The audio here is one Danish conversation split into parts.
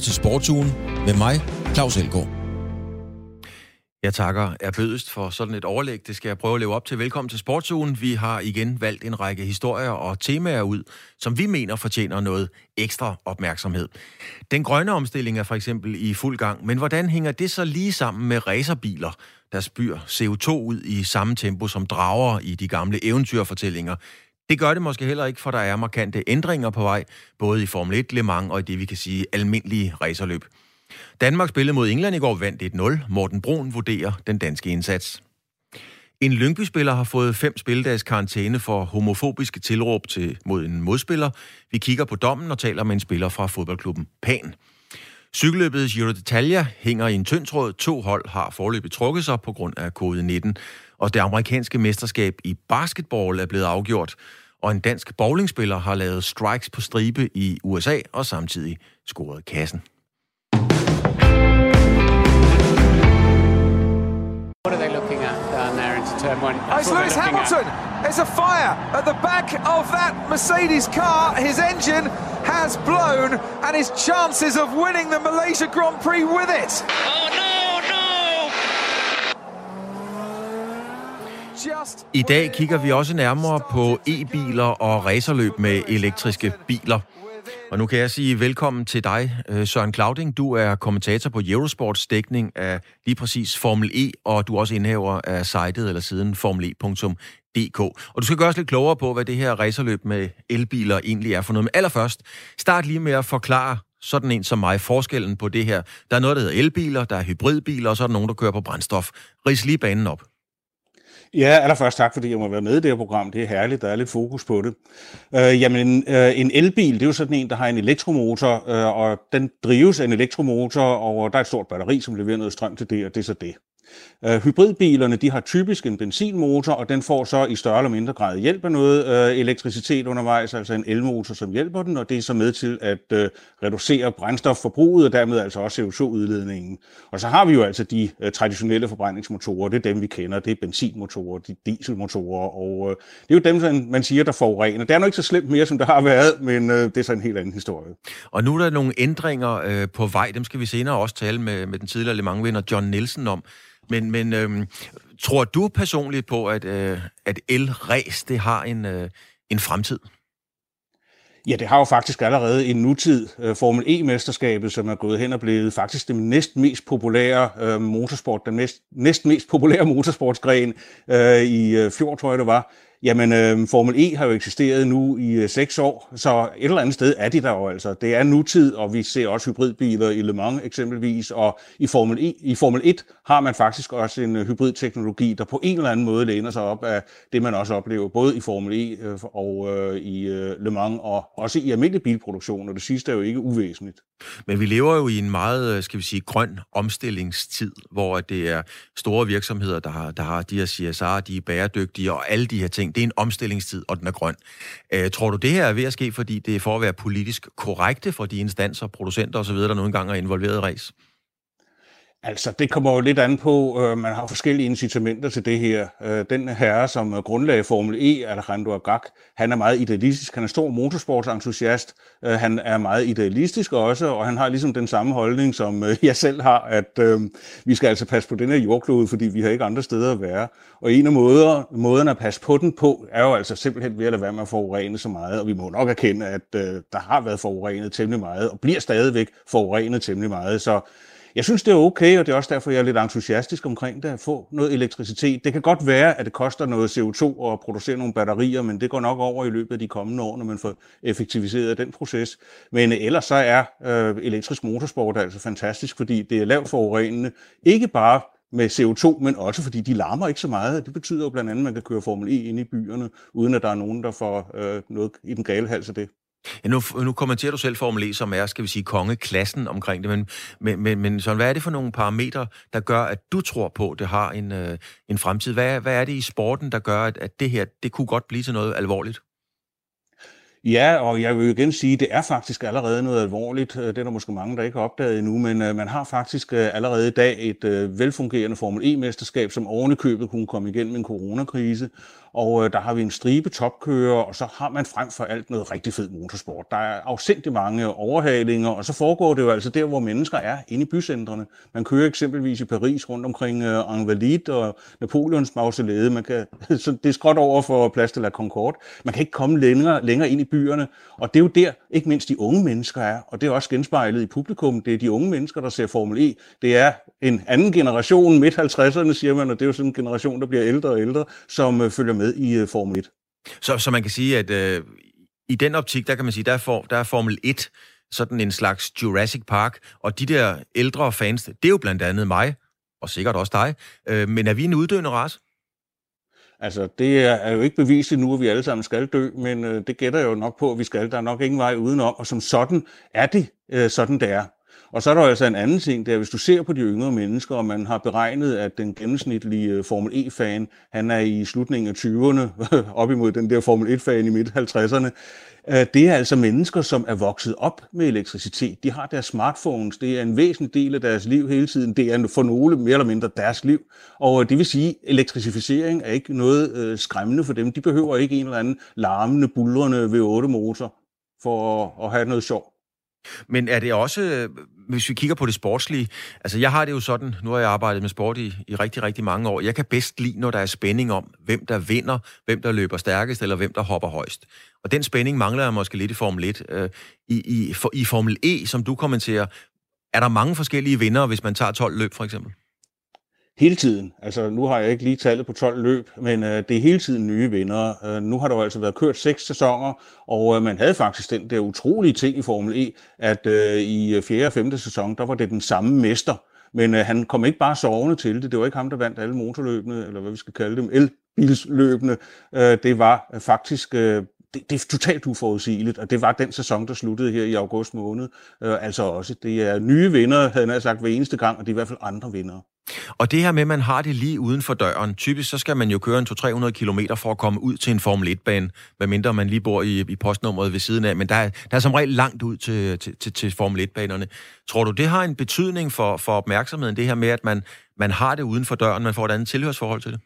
lytter til Sportsugen med mig, Claus Elgaard. Jeg takker er for sådan et overlæg. Det skal jeg prøve at leve op til. Velkommen til Sportsugen. Vi har igen valgt en række historier og temaer ud, som vi mener fortjener noget ekstra opmærksomhed. Den grønne omstilling er for eksempel i fuld gang, men hvordan hænger det så lige sammen med racerbiler, der spyr CO2 ud i samme tempo som drager i de gamle eventyrfortællinger? Det gør det måske heller ikke, for der er markante ændringer på vej, både i Formel 1, Le Mans og i det, vi kan sige, almindelige racerløb. Danmark spillede mod England i går vandt 1-0. Morten Brun vurderer den danske indsats. En Lyngby-spiller har fået fem spildags karantæne for homofobiske tilråb til, mod en modspiller. Vi kigger på dommen og taler med en spiller fra fodboldklubben Pan. Cykelløbet Giro d'Italia hænger i en tynd tråd. To hold har forløbet trukket sig på grund af covid-19. Og det amerikanske mesterskab i basketball er blevet afgjort. Og en dansk bowlingspiller har lavet strikes på stribe i USA og samtidig scoret kassen. What are they looking at down there into turn one? Oh, it's Lewis Hamilton. At. There's a fire at the back of that Mercedes car. His engine has blown, and his chances of winning the Malaysia Grand Prix with it. Oh no, no! Just i dag kigger vi også nærmere på e-biler og racerløb med elektriske biler. Og nu kan jeg sige velkommen til dig, øh, Søren Clauding. Du er kommentator på Eurosports dækning af lige præcis Formel E, og du er også indhaver af sitet eller siden formel.e.dk. Og du skal gøre os lidt klogere på, hvad det her racerløb med elbiler egentlig er for noget. Men allerførst, start lige med at forklare sådan en som mig forskellen på det her. Der er noget, der hedder elbiler, der er hybridbiler, og så er der nogen, der kører på brændstof. Ris lige banen op. Ja, allerførst tak, fordi jeg må være med i det her program. Det er herligt, der er lidt fokus på det. Øh, jamen, en, øh, en elbil, det er jo sådan en, der har en elektromotor, øh, og den drives af en elektromotor, og der er et stort batteri, som leverer noget strøm til det, og det er så det. Øh, hybridbilerne de har typisk en benzinmotor, og den får så i større eller mindre grad hjælp af noget øh, elektricitet undervejs, altså en elmotor, som hjælper den, og det er så med til at øh, reducere brændstofforbruget, og dermed altså også CO2-udledningen. Og så har vi jo altså de øh, traditionelle forbrændingsmotorer, det er dem, vi kender, det er benzinmotorer, de dieselmotorer, og det er jo dem, som man siger, der forurener. Det er nok ikke så slemt mere, som det har været, men det er så en helt anden historie. Og nu er der nogle ændringer på vej, dem skal vi senere også tale med, med den tidligere Le Mans-vinder John Nielsen om. Men, men øhm, tror du personligt på, at, øh, at el-ræs, det har en, øh, en fremtid? Ja, det har jo faktisk allerede en nutid. Øh, Formel E-mesterskabet, som er gået hen og blevet faktisk den næst mest populære øh, motorsport, den næst, næst mest populære motorsportsgren øh, i øh, fjor, tror jeg det var, Jamen, øh, Formel E har jo eksisteret nu i øh, seks år, så et eller andet sted er de der jo altså. Det er nutid, og vi ser også hybridbiler i Le Mans eksempelvis, og i Formel, e, i Formel 1 har man faktisk også en øh, hybridteknologi, der på en eller anden måde læner sig op af det, man også oplever, både i Formel E øh, og øh, i øh, Le Mans, og også i almindelig bilproduktion, og det sidste er jo ikke uvæsentligt. Men vi lever jo i en meget, øh, skal vi sige, grøn omstillingstid, hvor det er store virksomheder, der har, der har de her CSR, de er bæredygtige og alle de her ting. Det er en omstillingstid, og den er grøn. Øh, tror du, det her er ved at ske, fordi det er for at være politisk korrekte for de instanser, producenter osv., der nogle gange er involveret i race? Altså, det kommer jo lidt an på, øh, man har forskellige incitamenter til det her. Øh, den herre, som grundlagde Formel E, Alejandro Agag, han er meget idealistisk. Han er stor motorsportsentusiast. Øh, han er meget idealistisk også, og han har ligesom den samme holdning, som øh, jeg selv har, at øh, vi skal altså passe på den her jordklode, fordi vi har ikke andre steder at være. Og en af måder, måderne at passe på den på, er jo altså simpelthen ved at lade være med at forurene så meget. Og vi må nok erkende, at øh, der har været forurenet temmelig meget, og bliver stadigvæk forurenet temmelig meget. Så jeg synes, det er okay, og det er også derfor, jeg er lidt entusiastisk omkring det, at få noget elektricitet. Det kan godt være, at det koster noget CO2 at producere nogle batterier, men det går nok over i løbet af de kommende år, når man får effektiviseret den proces. Men ellers så er øh, elektrisk motorsport altså fantastisk, fordi det er lavt forurenende. Ikke bare med CO2, men også fordi de larmer ikke så meget. Det betyder jo blandt andet, at man kan køre Formel E ind i byerne, uden at der er nogen, der får øh, noget i den gale hals af det. Ja, nu, nu kommenterer du selv Formel E, som er, skal vi sige, kongeklassen omkring det, men, men, men, men sådan, hvad er det for nogle parametre, der gør, at du tror på, at det har en, øh, en fremtid? Hvad, hvad er det i sporten, der gør, at, at det her, det kunne godt blive til noget alvorligt? Ja, og jeg vil igen sige, at det er faktisk allerede noget alvorligt. Øh, det er der måske mange, der ikke har opdaget endnu, men øh, man har faktisk øh, allerede i dag et velfungerende Formel E-mesterskab, som ovenikøbet kunne komme igennem en coronakrise og øh, der har vi en stribe topkører, og så har man frem for alt noget rigtig fed motorsport. Der er afsindig mange overhalinger, og så foregår det jo altså der, hvor mennesker er, inde i bycentrene. Man kører eksempelvis i Paris rundt omkring øh, Invalides og Napoleons mausoleet. Man kan, så det er skråt over for Place de la Concorde. Man kan ikke komme længere, længere ind i byerne, og det er jo der, ikke mindst de unge mennesker er, og det er også genspejlet i publikum. Det er de unge mennesker, der ser Formel E. Det er en anden generation, midt 50'erne siger man, og det er jo sådan en generation, der bliver ældre og ældre, som øh, følger med i øh, Formel 1. Så, så man kan sige, at øh, i den optik, der kan man sige, der er, for, der er Formel 1 sådan en slags Jurassic Park, og de der ældre fans, det er jo blandt andet mig, og sikkert også dig, øh, men er vi en uddøende race? Altså, det er jo ikke bevist nu, at vi alle sammen skal dø, men øh, det gætter jo nok på, at vi skal. Der er nok ingen vej udenom, og som sådan er det øh, sådan, det er. Og så er der altså en anden ting, det er, hvis du ser på de yngre mennesker, og man har beregnet, at den gennemsnitlige øh, Formel E-fan, han er i slutningen af 20'erne, op imod den der Formel 1-fan i midt-50'erne, øh, det er altså mennesker, som er vokset op med elektricitet. De har deres smartphones, det er en væsentlig del af deres liv hele tiden. Det er for nogle mere eller mindre deres liv. Og øh, det vil sige, at elektrificering er ikke noget skræmmende for dem. De behøver ikke en eller anden larmende, bulrende V8-motor for at have noget sjov. Men er det også, hvis vi kigger på det sportslige, altså jeg har det jo sådan, nu har jeg arbejdet med sport i, i rigtig, rigtig mange år, jeg kan bedst lide, når der er spænding om, hvem der vinder, hvem der løber stærkest, eller hvem der hopper højst. Og den spænding mangler jeg måske lidt i Formel 1. Øh, I, i, for, I Formel E, som du kommenterer, er der mange forskellige vinder, hvis man tager 12 løb for eksempel? Hele tiden. Altså, nu har jeg ikke lige tallet på 12 løb, men øh, det er hele tiden nye vinder. Øh, nu har der jo altså været kørt seks sæsoner, og øh, man havde faktisk den der utrolige ting i Formel E, at øh, i øh, 4. og 5. sæson, der var det den samme mester, men øh, han kom ikke bare sovende til det. Det var ikke ham, der vandt alle motorløbene, eller hvad vi skal kalde dem, elbilsløbene. Øh, det var øh, faktisk øh, det, det er totalt uforudsigeligt, og det var den sæson, der sluttede her i august måned. Øh, altså også, det er nye vinder, havde jeg sagt, hver eneste gang, og det er i hvert fald andre vinder. Og det her med, at man har det lige uden for døren, typisk så skal man jo køre en 200-300 km for at komme ud til en Formel 1-bane, medmindre man lige bor i, i postnummeret ved siden af, men der er, der er som regel langt ud til, til, til, til Formel 1-banerne. Tror du, det har en betydning for, for opmærksomheden, det her med, at man, man har det uden for døren, man får et andet tilhørsforhold til det?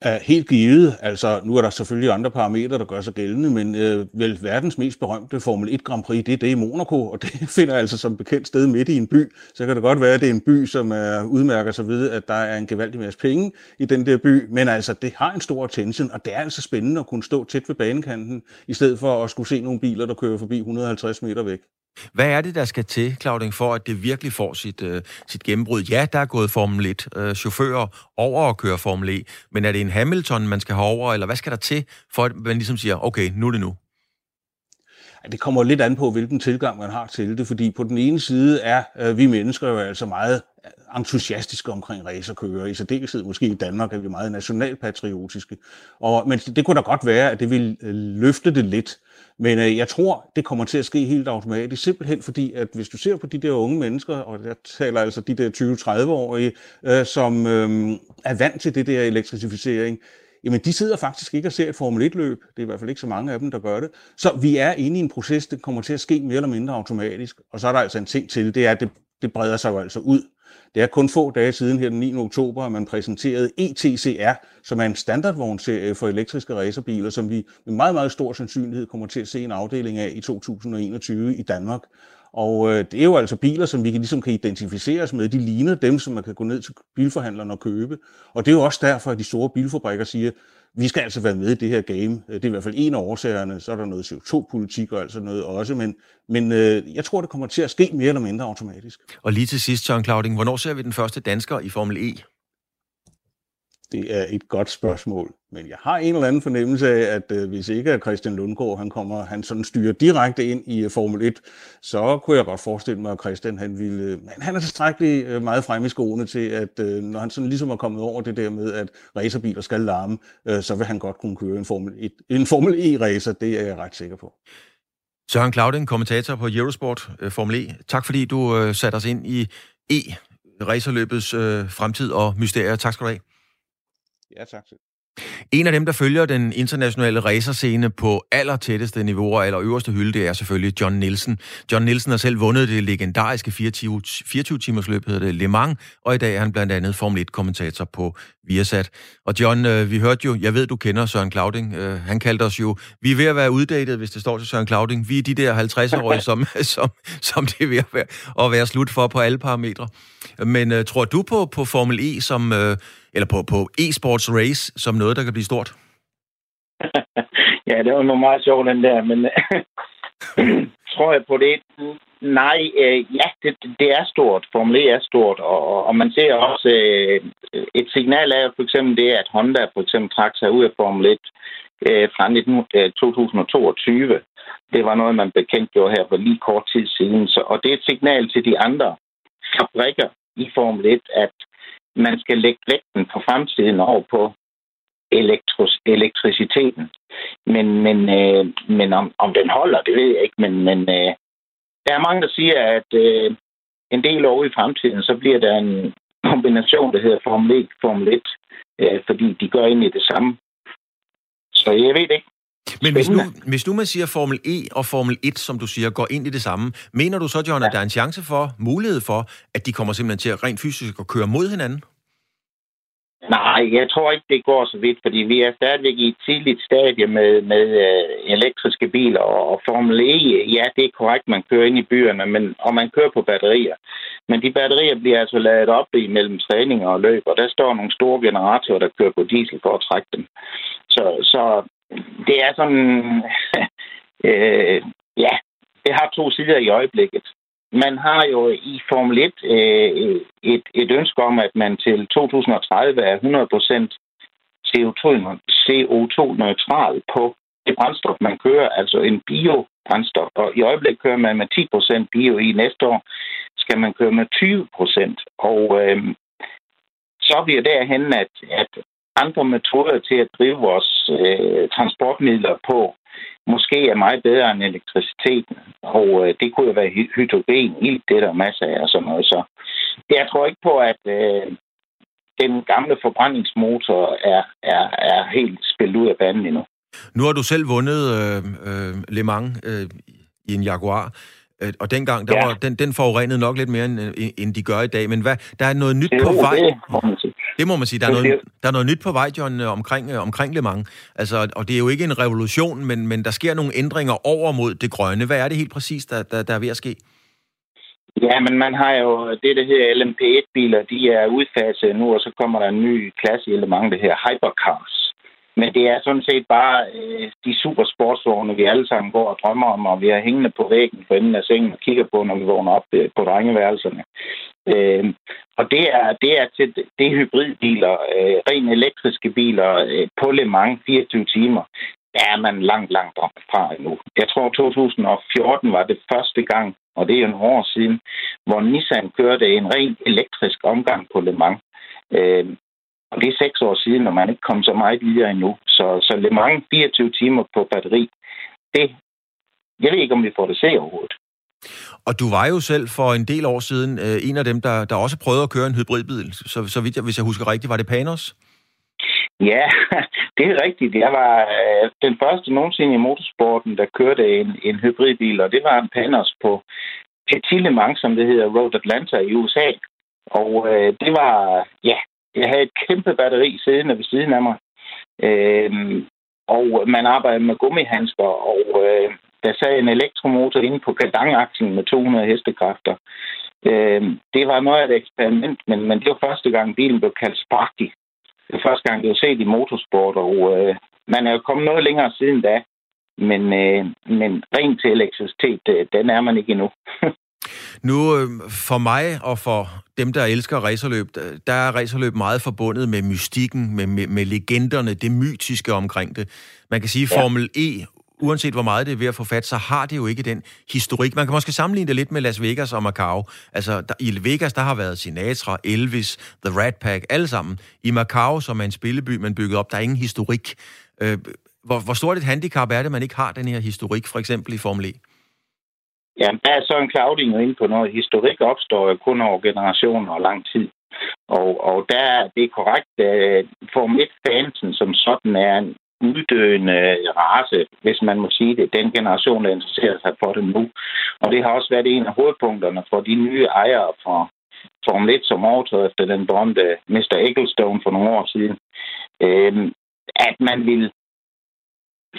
Er helt givet. Altså, nu er der selvfølgelig andre parametre, der gør sig gældende, men øh, vel verdens mest berømte Formel 1 Grand Prix, det er det i Monaco, og det finder altså som bekendt sted midt i en by. Så kan det godt være, at det er en by, som er, udmærker sig ved, at der er en gevaldig masse penge i den der by, men altså, det har en stor attention, og det er altså spændende at kunne stå tæt ved banekanten, i stedet for at skulle se nogle biler, der kører forbi 150 meter væk. Hvad er det, der skal til, Clauding, for at det virkelig får sit, øh, sit gennembrud? Ja, der er gået Formel 1 uh, øh, chauffører over at køre Formel E, men er det en Hamilton, man skal have over, eller hvad skal der til, for at man ligesom siger, okay, nu er det nu? Det kommer lidt an på, hvilken tilgang man har til det, fordi på den ene side er øh, vi mennesker jo altså meget øh, entusiastiske omkring racerkører. I særdeleshed måske i Danmark er vi meget nationalpatriotiske. Og, men det kunne da godt være, at det ville øh, løfte det lidt. Men øh, jeg tror, det kommer til at ske helt automatisk, simpelthen fordi, at hvis du ser på de der unge mennesker, og jeg taler altså de der 20-30-årige, øh, som øh, er vant til det der elektrificering, jamen de sidder faktisk ikke og ser et Formel 1-løb. Det er i hvert fald ikke så mange af dem, der gør det. Så vi er inde i en proces, der kommer til at ske mere eller mindre automatisk. Og så er der altså en ting til, det er, at det, det breder sig jo altså ud. Det er kun få dage siden her den 9. oktober, at man præsenterede ETCR, som er en standardvognserie for elektriske racerbiler, som vi med meget, meget stor sandsynlighed kommer til at se en afdeling af i 2021 i Danmark. Og øh, det er jo altså biler, som vi kan, ligesom kan identificeres med. De ligner dem, som man kan gå ned til bilforhandleren og købe. Og det er jo også derfor, at de store bilfabrikker siger, vi skal altså være med i det her game. Øh, det er i hvert fald en af årsagerne. Så er der noget CO2-politik og altså noget også. Men, men øh, jeg tror, det kommer til at ske mere eller mindre automatisk. Og lige til sidst, Søren Clauding, hvornår ser vi den første dansker i Formel E? Det er et godt spørgsmål, men jeg har en eller anden fornemmelse af, at øh, hvis ikke at Christian Lundgaard han kommer, han sådan styrer direkte ind i øh, Formel 1, så kunne jeg godt forestille mig, at Christian han ville, øh, men han er tilstrækkeligt øh, meget frem i skoene til, at øh, når han sådan ligesom er kommet over det der med, at racerbiler skal larme, øh, så vil han godt kunne køre en Formel, 1, en Formel E-racer, det er jeg ret sikker på. Søren Claudin, kommentator på Eurosport øh, Formel E. Tak fordi du øh, satte os ind i E-racerløbets øh, fremtid og mysterier. Tak skal du have. Ja, tak. En af dem, der følger den internationale racerscene på allertætteste niveau og aller øverste hylde, det er selvfølgelig John Nielsen. John Nielsen har selv vundet det legendariske 24-timers løb, hedder det Le Mans, og i dag er han blandt andet Formel 1-kommentator på Viasat. Og John, øh, vi hørte jo, jeg ved, du kender Søren Clauding, øh, han kaldte os jo, vi er ved at være uddatet, hvis det står til Søren Clauding. Vi er de der 50-årige, som, som, som det er ved at være, at være slut for på alle parametre. Men øh, tror du på, på Formel E som, Øh, eller på, på e-sports race som noget, der kan blive stort? ja, det var noget meget sjovt, den der, men tror jeg på det? Nej, øh, ja, det, det er stort. Formel E er stort, og, og man ser også øh, et signal af for eksempel det, at Honda for eksempel trak sig ud af Formel 1 øh, fra 19, øh, 2022. Det var noget, man bekendtgjorde her for lige kort tid siden. Så, og det er et signal til de andre fabrikker i Formel 1, at man skal lægge vægten på fremtiden over på elektros, elektriciteten. Men, men, øh, men om, om den holder, det ved jeg ikke. Men, men øh, der er mange, der siger, at øh, en del år i fremtiden, så bliver der en kombination, der hedder Formel 1, Formel 1 øh, fordi de gør egentlig det samme. Så jeg ved ikke. Men hvis nu, hvis nu man siger Formel E og Formel 1, som du siger, går ind i det samme, mener du så, John, ja. at der er en chance for, mulighed for, at de kommer simpelthen til at rent fysisk at køre mod hinanden? Nej, jeg tror ikke, det går så vidt, fordi vi er stadigvæk i et tidligt stadie med, med uh, elektriske biler og, og Formel E. Ja, det er korrekt, man kører ind i byerne, men, og man kører på batterier. Men de batterier bliver altså lavet op i mellem træning og løb, og der står nogle store generatorer, der kører på diesel for at trække dem. Så, så det er sådan... øh, ja, det har to sider i øjeblikket. Man har jo i Formel 1 øh, et, et ønske om, at man til 2030 er 100% CO2-neutral på det brændstof, man kører, altså en biobrændstof. Og i øjeblikket kører man med 10% bio i næste år, skal man køre med 20%. Og øh, så bliver derhen, at, at andre metoder til at drive vores øh, transportmidler på måske er meget bedre end elektriciteten. Og øh, det kunne jo være hydrogen, ild, det er der masser af og sådan noget. Så jeg tror ikke på, at øh, den gamle forbrændingsmotor er, er, er helt spillet ud af banen endnu. Nu har du selv vundet øh, øh, Le Mans øh, i en Jaguar. Øh, og dengang, der ja. var, den, den forurenede nok lidt mere, end, end de gør i dag. Men hvad, der er noget nyt det, på vej. Det. Det må man sige. Der er, noget, der er noget nyt på vej, John, øh, omkring, øh, omkring Le Mans. Altså, og det er jo ikke en revolution, men, men der sker nogle ændringer over mod det grønne. Hvad er det helt præcis, der, der, der er ved at ske? Ja, men man har jo det, der hedder LMP1-biler, de er udfaset nu, og så kommer der en ny klasse i Le Mans, det her Hypercars. Men det er sådan set bare øh, de supersportsvogne, vi alle sammen går og drømmer om, og vi har hængende på væggen for enden af sengen og kigger på, når vi vågner op øh, på drengeværelserne. Øh, og det er, det er til det er hybridbiler, øh, ren elektriske biler øh, på Le Mans 24 timer. Der er man langt, langt fra endnu. Jeg tror, 2014 var det første gang, og det er jo en år siden, hvor Nissan kørte en ren elektrisk omgang på Le Mans. Øh, og det er seks år siden, og man ikke kom så meget videre endnu. Så, så Le Mans 24 timer på batteri, det, jeg ved ikke, om vi får det se overhovedet. Og du var jo selv for en del år siden øh, en af dem, der, der også prøvede at køre en hybridbil. Så, så vidt jeg, hvis jeg husker rigtigt, var det Panos? Ja, det er rigtigt. Jeg var øh, den første nogensinde i motorsporten, der kørte en, en hybridbil, og det var en Panos på Petit Le Mans, som det hedder, Road Atlanta i USA. Og øh, det var, ja, jeg havde et kæmpe batteri siddende ved siden af mig. Øh, og man arbejder med gummihandsker, og øh, der sad en elektromotor inde på kadangaksen med 200 hestekræfter. Øh, det var noget af et eksperiment, men, men det var første gang, bilen blev kaldt Sparky. Det var første gang, det var set i motorsport, og øh, man er jo kommet noget længere siden da. Men, øh, men rent til elektricitet, øh, den er man ikke endnu. Nu, øh, for mig og for dem, der elsker racerløb, der er racerløb meget forbundet med mystikken, med, med, med legenderne, det mytiske omkring det. Man kan sige, ja. Formel E, uanset hvor meget det er ved at få fat, så har det jo ikke den historik. Man kan måske sammenligne det lidt med Las Vegas og Macau. Altså, der, i Vegas, der har været Sinatra, Elvis, The Rat Pack, alle sammen. I Macau, som er en spilleby, man bygget op, der er ingen historik. Øh, hvor, hvor stort et handicap er det, man ikke har den her historik, for eksempel i Formel E? Ja, der er så en clouding inde på noget. Historik opstår jo kun over generationer og lang tid. Og, og der er det korrekt, øh, at Form 1-fansen som sådan er en uddøende race, hvis man må sige det. Den generation, der interesserer sig for det nu. Og det har også været en af hovedpunkterne for de nye ejere fra Formel 1, som overtog efter den berømte Mr. Ecclestone for nogle år siden. Øhm, at man vil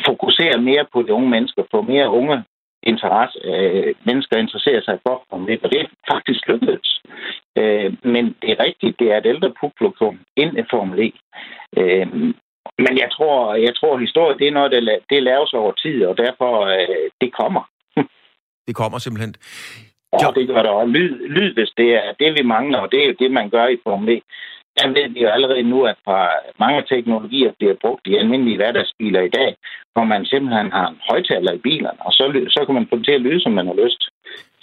fokusere mere på de unge mennesker, få mere unge interesse, øh, mennesker interesserer sig for 1, og det er faktisk lykkedes. Øh, men det er rigtigt, det er et ældre publikum ind i Formel 1. Øh, men jeg tror, jeg tror, historie det er noget, der det laves over tid, og derfor øh, det kommer. det kommer simpelthen. Ja, det gør der også. Lyd, lyd, hvis det er det, vi mangler, og det er jo det, man gør i Formel 1 der ved vi jo allerede nu, at fra mange teknologier bliver brugt i almindelige hverdagsbiler i dag, hvor man simpelthen har en højtaler i bilerne, og så, så kan man få det til at lyde, som man har lyst.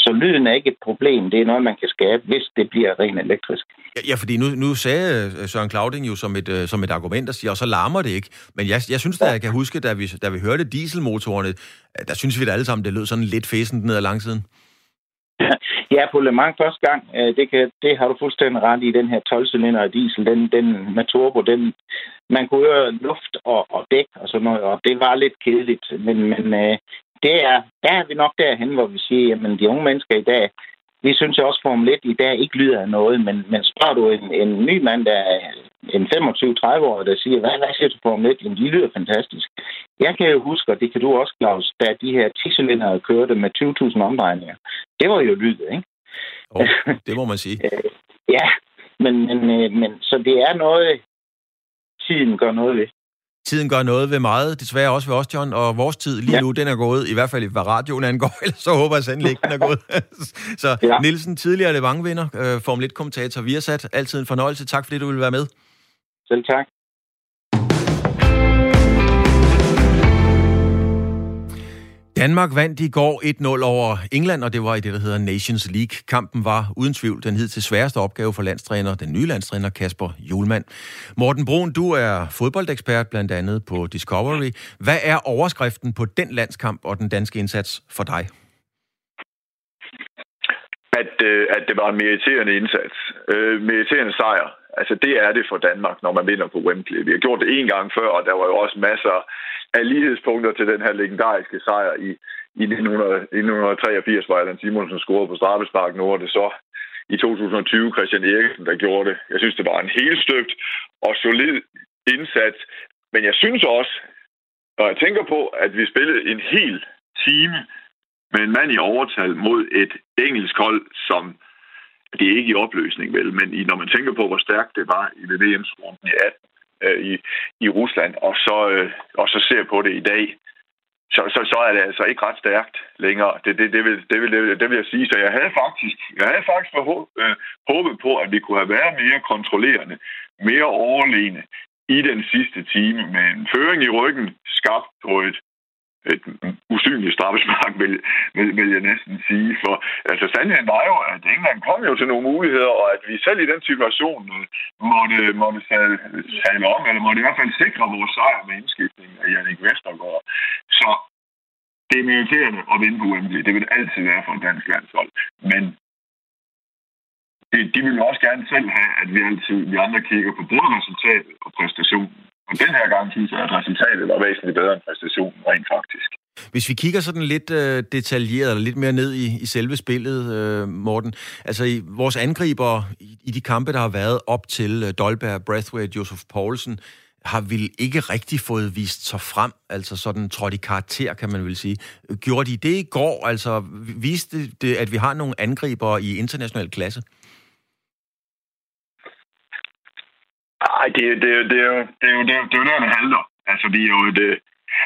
Så lyden er ikke et problem. Det er noget, man kan skabe, hvis det bliver rent elektrisk. Ja, fordi nu, nu sagde øh, Søren Clauding jo som et, uh, som et argument, og siger, og så larmer det ikke. Men jeg, jeg synes da, jeg kan huske, da vi, da vi hørte dieselmotorerne, der synes vi da alle sammen, det lød sådan lidt fæsent ned ad langsiden. Ja, på Le Mans første gang, øh, det, kan, det har du fuldstændig ret i, den her 12-cylinder diesel, den, den med turbo, den, man kunne høre luft og, og dæk og sådan noget, og det var lidt kedeligt, men, men øh, det er, der er vi nok derhen, hvor vi siger, at de unge mennesker i dag, vi synes også, Formel 1 i dag ikke lyder af noget, men, men spørger du en, en ny mand, der en 25-30 år, der siger, hvad, hvad siger du Formel 1? Jamen, de lyder fantastisk. Jeg kan jo huske, og det kan du også, Claus, da de her 10 kørte med 20.000 omdrejninger. Det var jo lyd, ikke? Oh, det må man sige. Øh, ja, men, men, øh, men så det er noget, tiden gør noget ved. Tiden gør noget ved meget, desværre også ved os, John, og vores tid lige ja. nu, den er gået, i hvert fald hvad radioen angår, ellers så håber jeg sandelig ikke, den er gået. så ja. Nielsen, tidligere Levangvinder, øh, Formel 1-kommentator, vi har sat altid en fornøjelse. Tak fordi du ville være med. Selv tak. Danmark vandt i går 1-0 over England, og det var i det, der hedder Nations League. Kampen var uden tvivl den hed til sværeste opgave for landstræner, den nye landstræner Kasper Julemand. Morten Brun, du er fodboldekspert blandt andet på Discovery. Hvad er overskriften på den landskamp og den danske indsats for dig? At, øh, at det var en meriterende indsats. Øh, meriterende sejr. Altså, det er det for Danmark, når man vinder på Wembley. Vi har gjort det en gang før, og der var jo også masser af lighedspunkter til den her legendariske sejr i, i 1900, 1983, hvor Allan Simonsen scorede på straffespark. Nu var det så i 2020 Christian Eriksen, der gjorde det. Jeg synes, det var en helt støbt og solid indsats. Men jeg synes også, når jeg tænker på, at vi spillede en hel time med en mand i overtal mod et engelsk hold, som det er ikke i opløsning, vel, men i, når man tænker på, hvor stærkt det var i VM-runden i 18, øh, i, i Rusland, og så, øh, og så ser på det i dag, så, så, så er det altså ikke ret stærkt længere. Det, det, det, vil, det, vil, det vil jeg sige. Så jeg havde faktisk, jeg havde faktisk øh, håbet på, at vi kunne have været mere kontrollerende, mere overlegne i den sidste time med en føring i ryggen, skabt på et et usynligt straffespark, vil, vil, vil jeg næsten sige. For altså, sandheden var jo, at England kom jo til nogle muligheder, og at vi selv i den situation øh, måtte, måtte tale om, eller måtte i hvert fald sikre vores sejr med indskiftning af Jannik Vestergaard. Så det er meriterende at vinde på Wembley. Det vil det altid være for et dansk landshold. Men det, de vil også gerne selv have, at vi altid vi andre kigger på både resultatet og præstationen. Men den her gang synes jeg, at resultatet var væsentligt bedre end præstationen rent faktisk. Hvis vi kigger sådan lidt øh, detaljeret, eller lidt mere ned i, i selve spillet, øh, Morten, altså i vores angriber i, i de kampe, der har været op til øh, Dolberg, Brathwaite, Josef Poulsen, har vil ikke rigtig fået vist sig frem, altså sådan trådt i karakter, kan man vel sige. Gjorde de det i går? Altså viste det, at vi har nogle angriber i international klasse? Nej, det, det, det, det, det, det, det, det er jo der, det halter. Altså, vi er jo et, øh,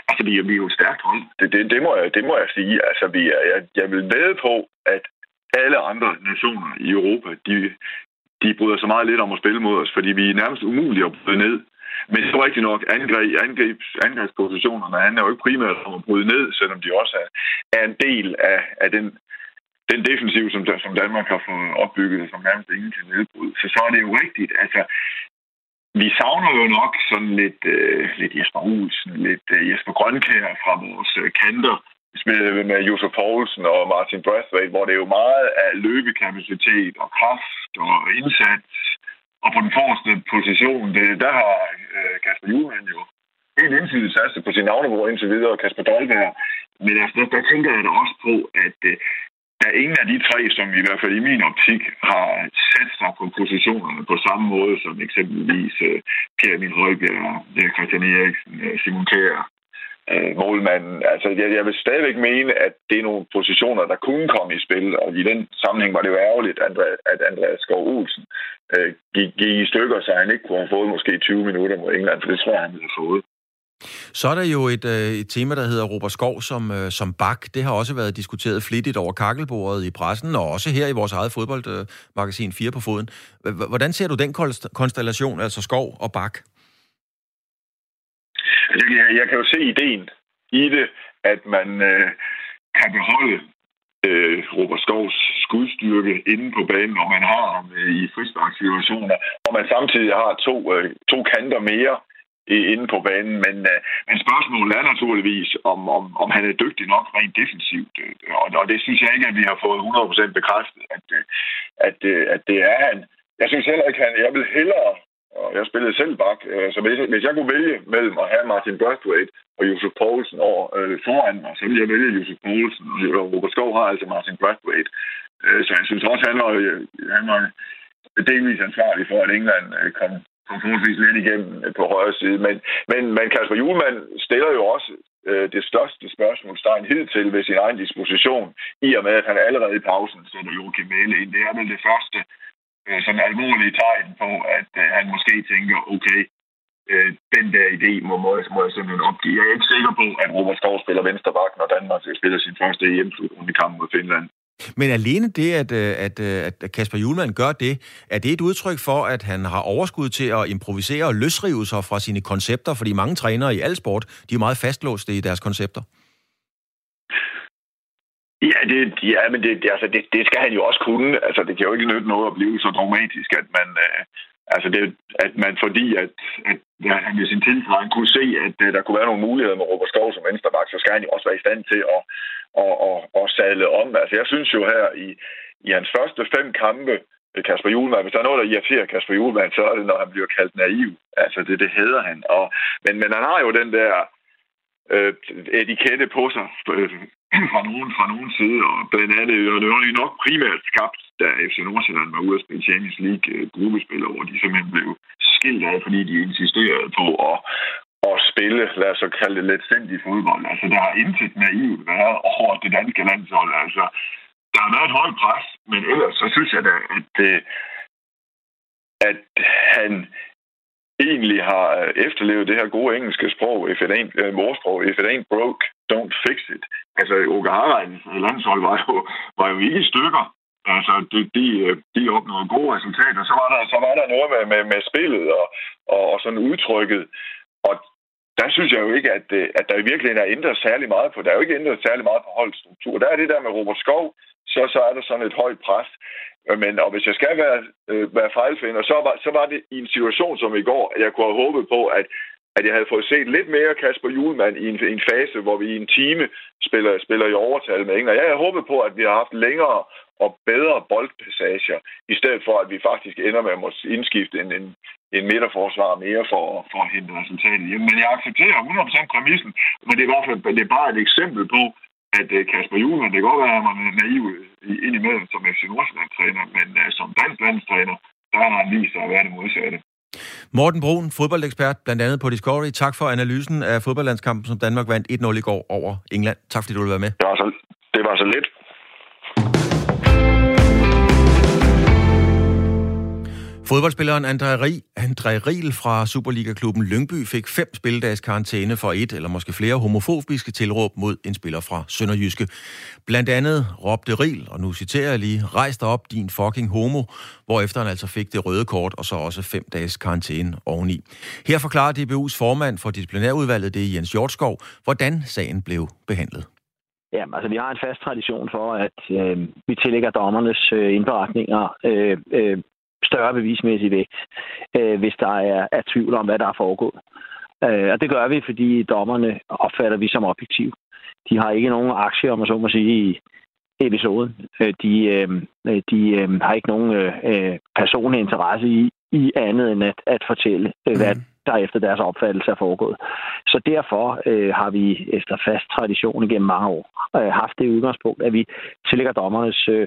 altså, vi er, vi er jo et stærkt hold. Det, det, det, må jeg, det må jeg sige. Altså, vi er, jeg, jeg vil ved på, at alle andre nationer i Europa, de, de bryder så meget lidt om at spille mod os, fordi vi er nærmest umulige at bryde ned. Men det er rigtigt nok, angreb, angreb, angrebspositionerne handler jo ikke primært om at bryde ned, selvom de også er, er en del af, af den, den defensiv, som, som Danmark har fået opbygget, som nærmest ingen kan nedbryde. Så så er det jo rigtigt. Altså, vi savner jo nok sådan lidt, øh, lidt Jesper Olsen, lidt øh, Jesper Grønkær fra vores øh, kanter, med, med Josef Poulsen og Martin Brathwaite, hvor det er jo meget af løbekapacitet og kraft og indsats Og på den forreste position, det, der har øh, Kasper Juhlmann jo helt indsydigt satset på sin navnebror indtil videre, Kasper Dahlberg. Men altså, der, der tænker jeg da også på, at øh, der er ingen af de tre, som i hvert fald i min optik har sat sig på positionerne på samme måde som eksempelvis øh, uh, Pierre Emil Højbjerg, øh, Christian Eriksen, øh, Simon Kjær, uh, målmanden. Altså, jeg, jeg vil stadigvæk mene, at det er nogle positioner, der kunne komme i spil, og i den sammenhæng var det jo ærgerligt, at Andreas Skov Olsen uh, gik, gik i stykker, så han ikke kunne have fået måske 20 minutter mod England, for det tror jeg, han ville have fået. Så er der jo et, øh, et tema, der hedder Robert Skov som, øh, som bak. Det har også været diskuteret flittigt over kakkelbordet i pressen, og også her i vores eget fodboldmagasin 4 på foden. Hvordan ser du den konstellation, altså Skov og bak? Jeg, jeg kan jo se ideen i det, at man øh, kan beholde øh, Robert Skovs skudstyrke inde på banen, når man har ham øh, i frisparkssituationer, og man samtidig har to, øh, to kanter mere, inde på banen. Men, øh, men spørgsmålet er naturligvis, om, om, om han er dygtig nok rent defensivt. Øh, og, og det synes jeg ikke, at vi har fået 100% bekræftet, at, øh, at, øh, at det er han. Jeg synes heller ikke, han... Jeg vil hellere og jeg spillede selv bak, så hvis, hvis jeg kunne vælge mellem at have Martin Brathwaite og Josef Poulsen over, øh, foran mig, så ville jeg vælge Josef Poulsen, og Robert Skov har altså Martin Brathwaite. Øh, så jeg synes også, han var, han var delvis ansvarlig for, at England kom, kom forholdsvis lidt igennem på højre side. Men, men, men Kasper Julemand stiller jo også øh, det største spørgsmålstegn hidtil ved sin egen disposition, i og med, at han allerede i pausen sætter Joachim Mæle ind. Det er vel det første øh, sådan alvorlige tegn på, at øh, han måske tænker, okay, øh, den der idé må, må, må jeg simpelthen opgive. Jeg er ikke sikker på, at Robert Skov spiller venstre bak, når Danmark spiller sin første EM-slutrunde kamp mod Finland. Men alene det, at, øh, at, øh, at Kasper Julemand gør det, er det et udtryk for, at han har overskud til at improvisere og løsrive sig fra sine koncepter? Fordi mange trænere i al sport, de er meget fastlåste i deres koncepter. Ja, det, ja men det, altså, det, det skal han jo også kunne. Altså, det kan jo ikke nytte noget at blive så dramatisk, at man, øh, altså det, at man fordi, at, at ja, han i sin tilfælde kunne se, at uh, der kunne være nogle muligheder med Robert Skov som venstreback, så skal han jo også være i stand til at, og, og, og sadle om. Altså jeg synes jo her i, i hans første fem kampe, Kasper Julemand. hvis der er noget, der irriterer Kasper Julemand, så er det, når han bliver kaldt naiv. Altså det, det hedder han. Og, men, men han har jo den der øh, etikette på sig øh, fra nogen, fra nogen side, og blandt andet, og det var nok primært skabt, da FC Nordsjælland var ude at spille Champions League øh, gruppespiller, hvor de simpelthen blev skilt af, fordi de insisterede på at, at spille, lad os kalde det lidt sindig fodbold. Altså, der har intet naivt været over det danske landshold. Altså, der har været et højt pres, men ellers så synes jeg da, at, at han egentlig har øh, efterlevet det her gode engelske sprog, if it ain't, uh, morsprog, if it ain't broke, don't fix it. Altså, Ogarajens øh, landshold var jo, var jo ikke i stykker. Altså, de, de, de opnåede gode resultater. Så var der, så var der noget med, med, med spillet og, og, og sådan udtrykket. Og der synes jeg jo ikke, at, øh, at der i virkeligheden er ændret særlig meget på. Der er jo ikke ændret særlig meget på holdstruktur. Der er det der med Robert Skov, så, så er der sådan et højt pres. Men og hvis jeg skal være, øh, være fejlfinder, så var, så var det i en situation som i går, at jeg kunne have håbet på, at, at jeg havde fået set lidt mere Kasper Julemand i en, en fase, hvor vi i en time spiller, spiller i overtal med England. Jeg havde håbet på, at vi har haft længere og bedre boldpassager, i stedet for, at vi faktisk ender med at måtte indskifte en, en, en midterforsvar mere for, for at hente resultatet hjem. Men jeg accepterer 100% præmissen, men det er i hvert fald det er bare et eksempel på, at øh, Kasper Julemand, det kan godt være, at han er naiv indimellem som FC Nordsjælland-træner, men uh, som dansk landstræner, der har han vist sig at være det modsatte. Morten Brun, fodboldekspert, blandt andet på Discovery. Tak for analysen af fodboldlandskampen, som Danmark vandt 1-0 i går over England. Tak fordi du ville være med. Det var så, det var så lidt. Fodboldspilleren André, Rie, André Riel fra Superliga-klubben Lyngby fik fem spilledags karantæne for et eller måske flere homofobiske tilråb mod en spiller fra Sønderjyske. Blandt andet råbte Riel, og nu citerer jeg lige, rejs dig op din fucking homo, hvorefter han altså fik det røde kort og så også fem dages karantæne oveni. Her forklarer DBU's formand for disciplinærudvalget, det er Jens Hjortskov, hvordan sagen blev behandlet. Ja, altså vi har en fast tradition for, at øh, vi tillægger dommernes øh, indberetninger øh, øh, større bevismæssig vægt, øh, hvis der er, er tvivl om, hvad der er foregået. Øh, og det gør vi, fordi dommerne opfatter vi som objektiv. De har ikke nogen aktier, om man så må sige, i episoden. Øh, de, øh, øh de øh, har ikke nogen øh, øh, personlig interesse i i andet end at, at fortælle, mm. hvad mhm der efter deres opfattelse er foregået. Så derfor øh, har vi efter fast tradition igennem mange år øh, haft det udgangspunkt, at vi tillægger dommernes øh,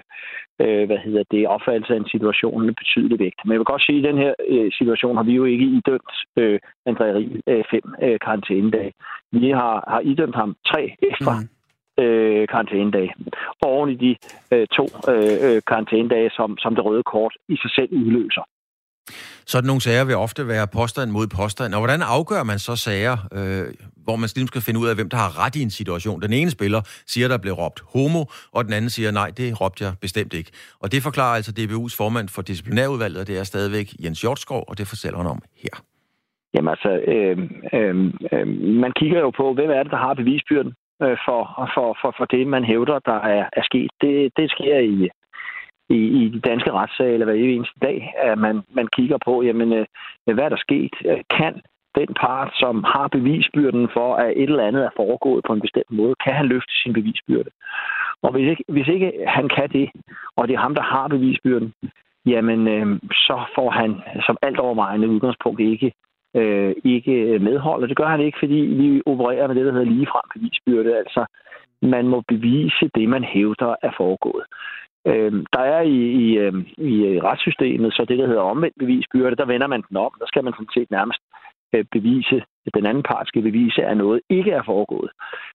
øh, hvad hedder det, opfattelse af en situation en betydelig vægt. Men jeg vil godt sige, at i den her øh, situation har vi jo ikke idømt øh, André Riel øh, fem øh, karantænedage. Vi har, har idømt ham tre ekstra mm øh, karantænedage. Oven i de øh, to øh, øh karantænedage, som, som det røde kort i sig selv udløser. Sådan nogle sager vil ofte være påstand mod påstand. Og hvordan afgør man så sager, øh, hvor man ligesom skal finde ud af, hvem der har ret i en situation? Den ene spiller siger, der blev råbt homo, og den anden siger, nej, det råbte jeg bestemt ikke. Og det forklarer altså DBU's formand for disciplinærudvalget, og det er stadigvæk Jens Hjortskov, og det fortæller han om her. Jamen altså, øh, øh, øh, man kigger jo på, hvem er det, der har bevisbyrden øh, for, for, for, for det, man hævder, der er, er sket. Det, det sker i i, i de danske retssale hver eneste dag, at man, man kigger på, jamen, øh, øh hvad er der sket? Øh, kan den part, som har bevisbyrden for, at et eller andet er foregået på en bestemt måde, kan han løfte sin bevisbyrde? Og hvis ikke, hvis ikke han kan det, og det er ham, der har bevisbyrden, jamen øh, så får han som alt overvejende udgangspunkt ikke, øh, ikke medhold. Og det gør han ikke, fordi vi opererer med det, der hedder ligefrem bevisbyrde. Altså, man må bevise det, man hævder er foregået. Øh, der er i, øhm, i, øh, i retssystemet så det, der hedder omvendt bevisbyrde, der vender man den om. Der skal man sådan set nærmest øh, bevise, at den anden part skal bevise, at noget ikke er foregået.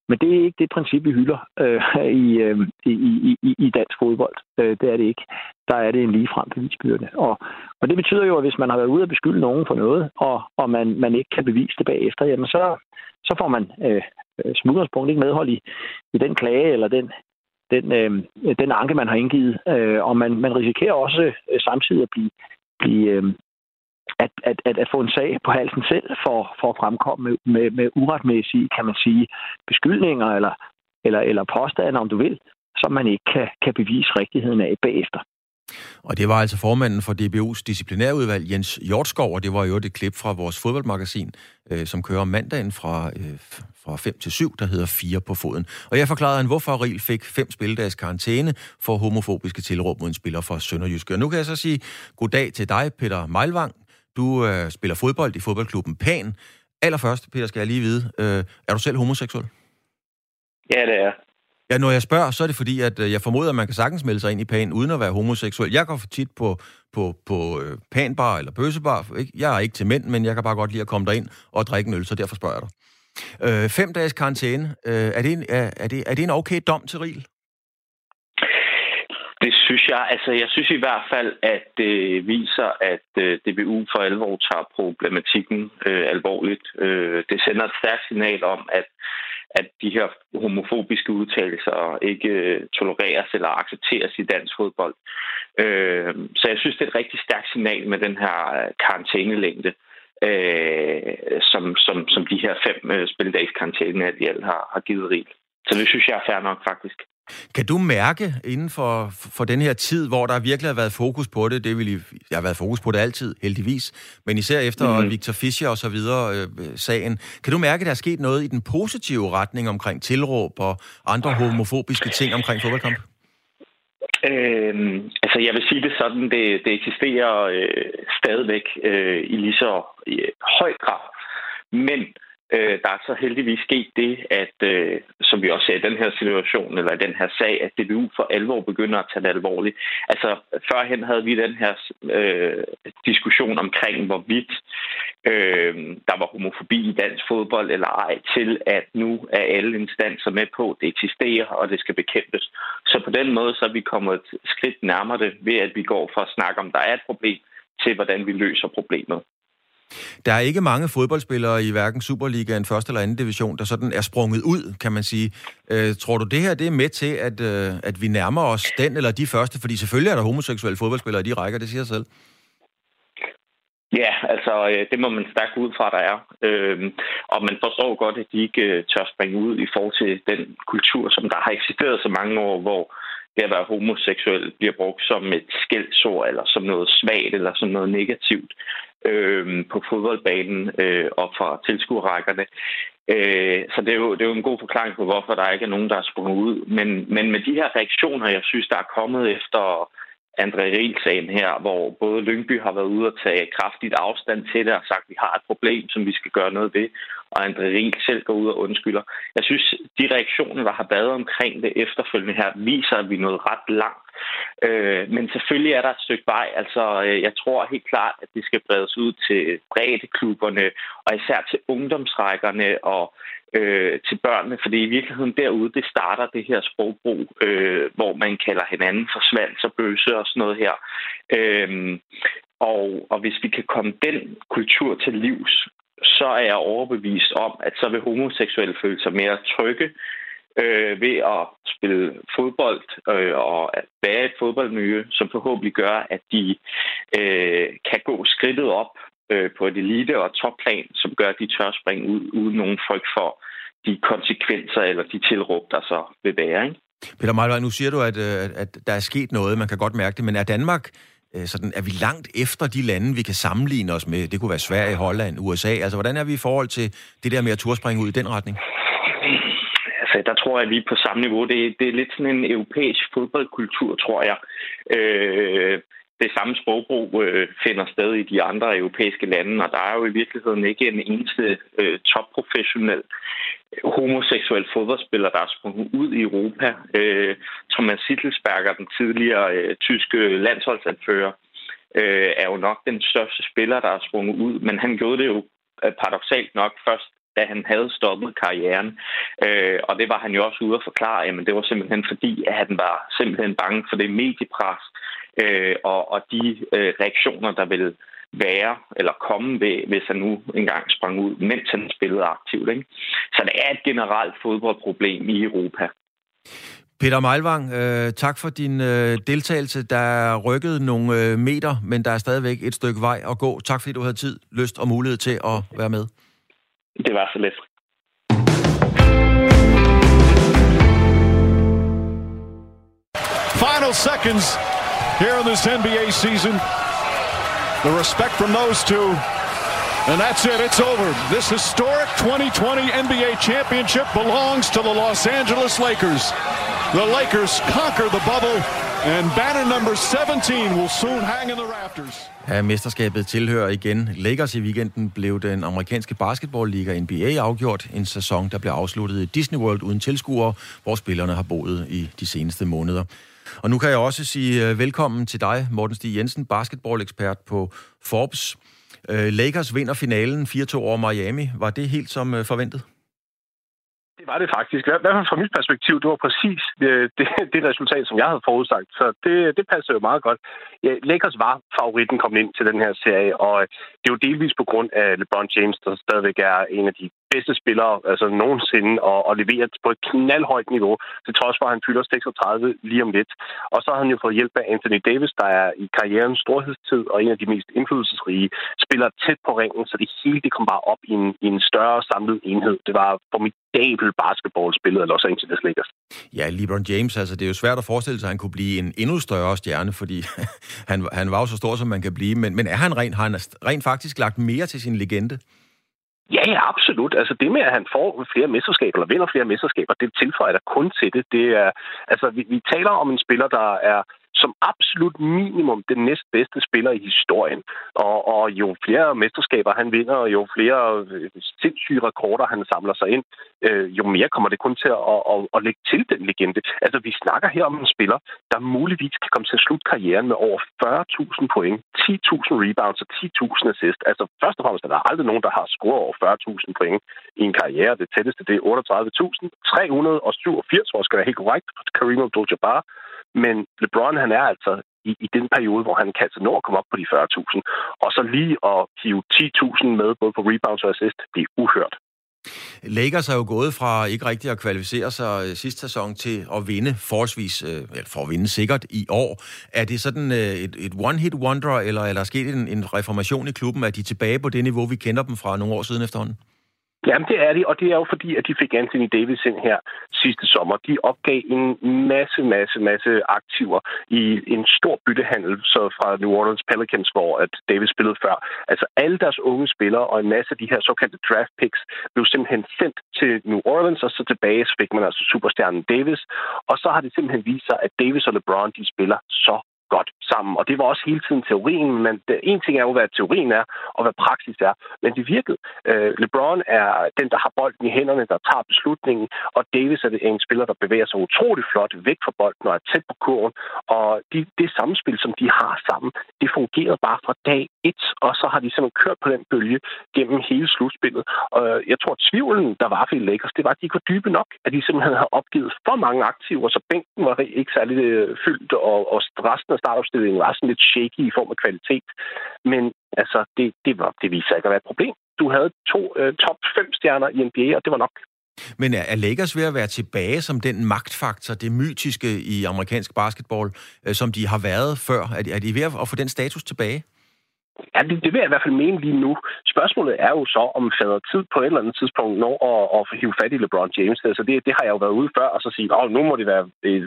Men det er ikke det princip, vi hylder øh, i, øh, i, i, i dansk fodbold. Øh, det er det ikke. Der er det en ligefrem bevisbyrde. Og, og det betyder jo, at hvis man har været ude at beskylde nogen for noget, og, og man, man ikke kan bevise det bagefter, jamen så, så får man øh, øh som udgangspunkt ikke medhold i, i den klage eller den den, øh, den anke, man har indgivet. Øh, og man, man risikerer også øh, samtidig at blive, blive øh, at, at, at, at få en sag på halsen selv for, for at fremkomme med, med, med uretmæssige, kan man sige, beskyldninger eller, eller, eller påstande, om du vil, som man ikke kan, kan bevise rigtigheden af bagefter. Og det var altså formanden for DBU's disciplinærudvalg, Jens Hjortskov, og det var jo et klip fra vores fodboldmagasin, øh, som kører mandagen fra, øh, fra 5 til 7, der hedder 4 på foden. Og jeg forklarede han, hvorfor Riel fik fem spildags karantæne for homofobiske tilråb mod en spiller fra Sønderjyske. Og nu kan jeg så sige goddag til dig, Peter Meilvang. Du øh, spiller fodbold i fodboldklubben Pan. Allerførst, Peter, skal jeg lige vide, øh, er du selv homoseksuel? Ja, det er Ja, når jeg spørger, så er det fordi, at øh, jeg formoder, at man kan sagtens melde sig ind i pan uden at være homoseksuel. Jeg går for tit på, på, på øh, panbar eller bøssebar. Ikke? Jeg er ikke til mænd, men jeg kan bare godt lide at komme derind og drikke en øl, så derfor spørger jeg dig. Øh, fem dages karantæne. Øh, er, det en, er, er, det, er det en okay dom til Riel? Det synes jeg. Altså, jeg synes i hvert fald, at det viser, at øh, DBU for alvor tager problematikken øh, alvorligt. Øh, det sender et stærkt signal om, at at de her homofobiske udtalelser ikke øh, tolereres eller accepteres i dansk fodbold. Øh, så jeg synes, det er et rigtig stærkt signal med den her øh, karantænelængde, øh, som, som, som de her fem øh, spilledags karantæne, at de alle har, har givet rigt. Så det synes jeg er fair nok, faktisk. Kan du mærke inden for, for den her tid, hvor der virkelig har været fokus på det, det vil jeg har været fokus på det altid, heldigvis, men især efter mm. Victor Fischer og så videre øh, sagen, kan du mærke, at der er sket noget i den positive retning omkring tilråb og andre homofobiske ting omkring fodboldkamp? Øhm, altså, jeg vil sige det sådan, det, det eksisterer øh, stadigvæk øh, i lige så øh, høj grad. Men Øh, Øh, der er så heldigvis sket det, at øh, som vi også ser i den her situation, eller i den her sag, at DBU for alvor begynder at tage det alvorligt. Altså, førhen havde vi den her øh, diskussion omkring, hvorvidt øh, der var homofobi i dansk fodbold eller ej, til at nu er alle instanser med på, at det eksisterer, og det skal bekæmpes. Så på den måde så er vi kommet et skridt nærmere det, ved at vi går fra at snakke om, der er et problem, til hvordan vi løser problemet. Der er ikke mange fodboldspillere i hverken Superligaen, første eller anden division, der sådan er sprunget ud, kan man sige. Øh, tror du, det her det er med til, at, øh, at vi nærmer os den eller de første? Fordi selvfølgelig er der homoseksuelle fodboldspillere i de rækker, det siger sig selv. Ja, altså øh, det må man stærkt ud fra, der er. Øhm, og man forstår godt, at de ikke øh, tør springe ud i forhold til den kultur, som der har eksisteret så mange år, hvor det at være homoseksuel bliver brugt som et skældsord, eller som noget svagt, eller som noget negativt øh, på fodboldbanen øh, og fra tilskuerrækkerne. Øh, så det er, jo, det er jo en god forklaring på, hvorfor der ikke er nogen, der er sprunget ud. Men, men med de her reaktioner, jeg synes, der er kommet efter André Riel-sagen her, hvor både Lyngby har været ude og tage kraftigt afstand til det og sagt, at vi har et problem, som vi skal gøre noget ved, og André Riel selv går ud og undskylder. Jeg synes, de reaktioner, der har været omkring det efterfølgende her, viser, at vi er nået ret langt. Øh, men selvfølgelig er der et stykke vej. Altså, øh, jeg tror helt klart, at det skal bredes ud til klubberne, og især til ungdomsrækkerne og øh, til børnene, fordi i virkeligheden derude, det starter det her sprogbrug, øh, hvor man kalder hinanden for svans og bøse og sådan noget her. Øh, og, og hvis vi kan komme den kultur til livs, så er jeg overbevist om, at så vil homoseksuelle føle sig mere trygge øh, ved at spille fodbold øh, og at være et fodboldmiljø, som forhåbentlig gør, at de øh, kan gå skridtet op øh, på et elite- og topplan, som gør, at de tør springe ud uden nogen frygt for de konsekvenser eller de tilråb, der så vil være. Ikke? Peter Malvej, nu siger du, at, øh, at der er sket noget, man kan godt mærke det, men er Danmark Øh, sådan, er vi langt efter de lande, vi kan sammenligne os med? Det kunne være Sverige, Holland, USA. Altså, hvordan er vi i forhold til det der med at turspringe ud i den retning? Altså, der tror jeg, at vi er på samme niveau. Det, det er lidt sådan en europæisk fodboldkultur, tror jeg. Øh, det samme sprogbrug øh, finder sted i de andre europæiske lande, og der er jo i virkeligheden ikke en eneste øh, topprofessionel øh, homoseksuel fodboldspiller, der er sprunget ud i Europa. Øh, Thomas Sittelsberger, den tidligere øh, tyske landsholdsanfører, øh, er jo nok den største spiller, der er sprunget ud, men han gjorde det jo øh, paradoxalt nok først da han havde stoppet karrieren. Øh, og det var han jo også ude at forklare, men det var simpelthen fordi, at han var simpelthen bange for det mediepres øh, og, og de øh, reaktioner, der vil være eller komme ved, hvis han nu engang sprang ud, mens han spillede aktivt. Ikke? Så det er et generelt fodboldproblem i Europa. Peter Meilvang, øh, tak for din øh, deltagelse. Der er rykket nogle øh, meter, men der er stadigvæk et stykke vej at gå. Tak fordi du havde tid, lyst og mulighed til at være med. Det var så let. Final seconds here in this NBA season. The respect from those two. And that's it. It's over. This historic 2020 NBA championship belongs to the Los Angeles Lakers. The Lakers conquer the bubble, and banner number 17 will soon hang in the rafters. Ja, mesterskabet tilhører igen Lakers. I weekenden blev den amerikanske basketballliga NBA afgjort. En sæson, der blev afsluttet i Disney World uden tilskuere, hvor spillerne har boet i de seneste måneder. Og nu kan jeg også sige øh, velkommen til dig, Morten Stig Jensen, basketballekspert på Forbes. Øh, Lakers vinder finalen 4-2 over Miami. Var det helt som øh, forventet? Det var det faktisk. I hvert fald fra mit perspektiv, det var præcis det, det, det resultat, som jeg havde forudsagt. Så det, det passer jo meget godt. Ja, Lakers var favoritten kommet ind til den her serie, og det er jo delvis på grund af LeBron James, der stadigvæk er en af de bedste spillere altså nogensinde og, og leverer på et knaldhøjt niveau, til trods for, at han fylder 36 lige om lidt. Og så har han jo fået hjælp af Anthony Davis, der er i karrierens storhedstid og en af de mest indflydelsesrige spillere tæt på ringen, så det hele det kom bare op i en, i en større samlet enhed. Det var formidabel basketballspillet af Los Angeles Lakers. Ja, LeBron James, altså det er jo svært at forestille sig, at han kunne blive en endnu større stjerne, fordi han, han var jo så stor, som man kan blive. Men, men er han rent, har han rent faktisk lagt mere til sin legende? Ja, ja, absolut. Altså det med, at han får flere mesterskaber, eller vinder flere mesterskaber, det tilføjer der kun til det. det er, altså, vi, vi taler om en spiller, der er som absolut minimum den næstbedste spiller i historien. Og, og jo flere mesterskaber han vinder, og jo flere øh, sindssyge rekorder han samler sig ind, øh, jo mere kommer det kun til at, at, at lægge til den legende. Altså, vi snakker her om en spiller, der muligvis kan komme til at slutte karrieren med over 40.000 point, 10.000 rebounds og 10.000 assist. Altså, først og fremmest er der aldrig nogen, der har scoret over 40.000 point i en karriere. Det tætteste, det er 38.387, hvor skal være helt korrekt, Karim Abdul-Jabbar. Men LeBron, han er altså i, i den periode, hvor han kan altså nå at komme op på de 40.000. Og så lige at hive 10.000 med, både på rebounds og assist, det er uhørt. Lakers er jo gået fra ikke rigtig at kvalificere sig øh, sidste sæson til at vinde forholdsvis, øh, for at vinde sikkert i år. Er det sådan øh, et, et one-hit wonder, eller er der sket en, en reformation i klubben? Er de tilbage på det niveau, vi kender dem fra nogle år siden efterhånden? Jamen, det er de, og det er jo fordi, at de fik Anthony Davis ind her sidste sommer. De opgav en masse, masse, masse aktiver i en stor byttehandel så fra New Orleans Pelicans, hvor at Davis spillede før. Altså alle deres unge spillere og en masse af de her såkaldte draft picks blev simpelthen sendt til New Orleans, og så tilbage fik man altså superstjernen Davis. Og så har det simpelthen vist sig, at Davis og LeBron, de spiller så godt sammen. Og det var også hele tiden teorien, men det, en ting er jo, hvad teorien er, og hvad praksis er. Men det virkede. Øh, LeBron er den, der har bolden i hænderne, der tager beslutningen, og Davis er en spiller, der bevæger sig utrolig flot væk fra bolden og er tæt på kurven. Og de, det samspil, som de har sammen, det fungerede bare fra dag et, og så har de simpelthen kørt på den bølge gennem hele slutspillet. Og jeg tror, at tvivlen, der var for Lakers, det var, at de ikke var dybe nok, at de simpelthen havde opgivet for mange aktiver, så bænken var ikke særlig øh, fyldt, og, og resten af startopstillingen var sådan lidt shaky i form af kvalitet. Men altså, det, det, var, det viste sig ikke at være et problem. Du havde to øh, top 5 stjerner i NBA, og det var nok. Men er Lakers ved at være tilbage som den magtfaktor, det mytiske i amerikansk basketball, øh, som de har været før? Er de, er de ved at få den status tilbage? Ja, det, det vil jeg i hvert fald mene lige nu. Spørgsmålet er jo så, om fader tid på et eller andet tidspunkt når at, at hive fat i LeBron James. Så det, det har jeg jo været ude før, og så sige, at nu må det være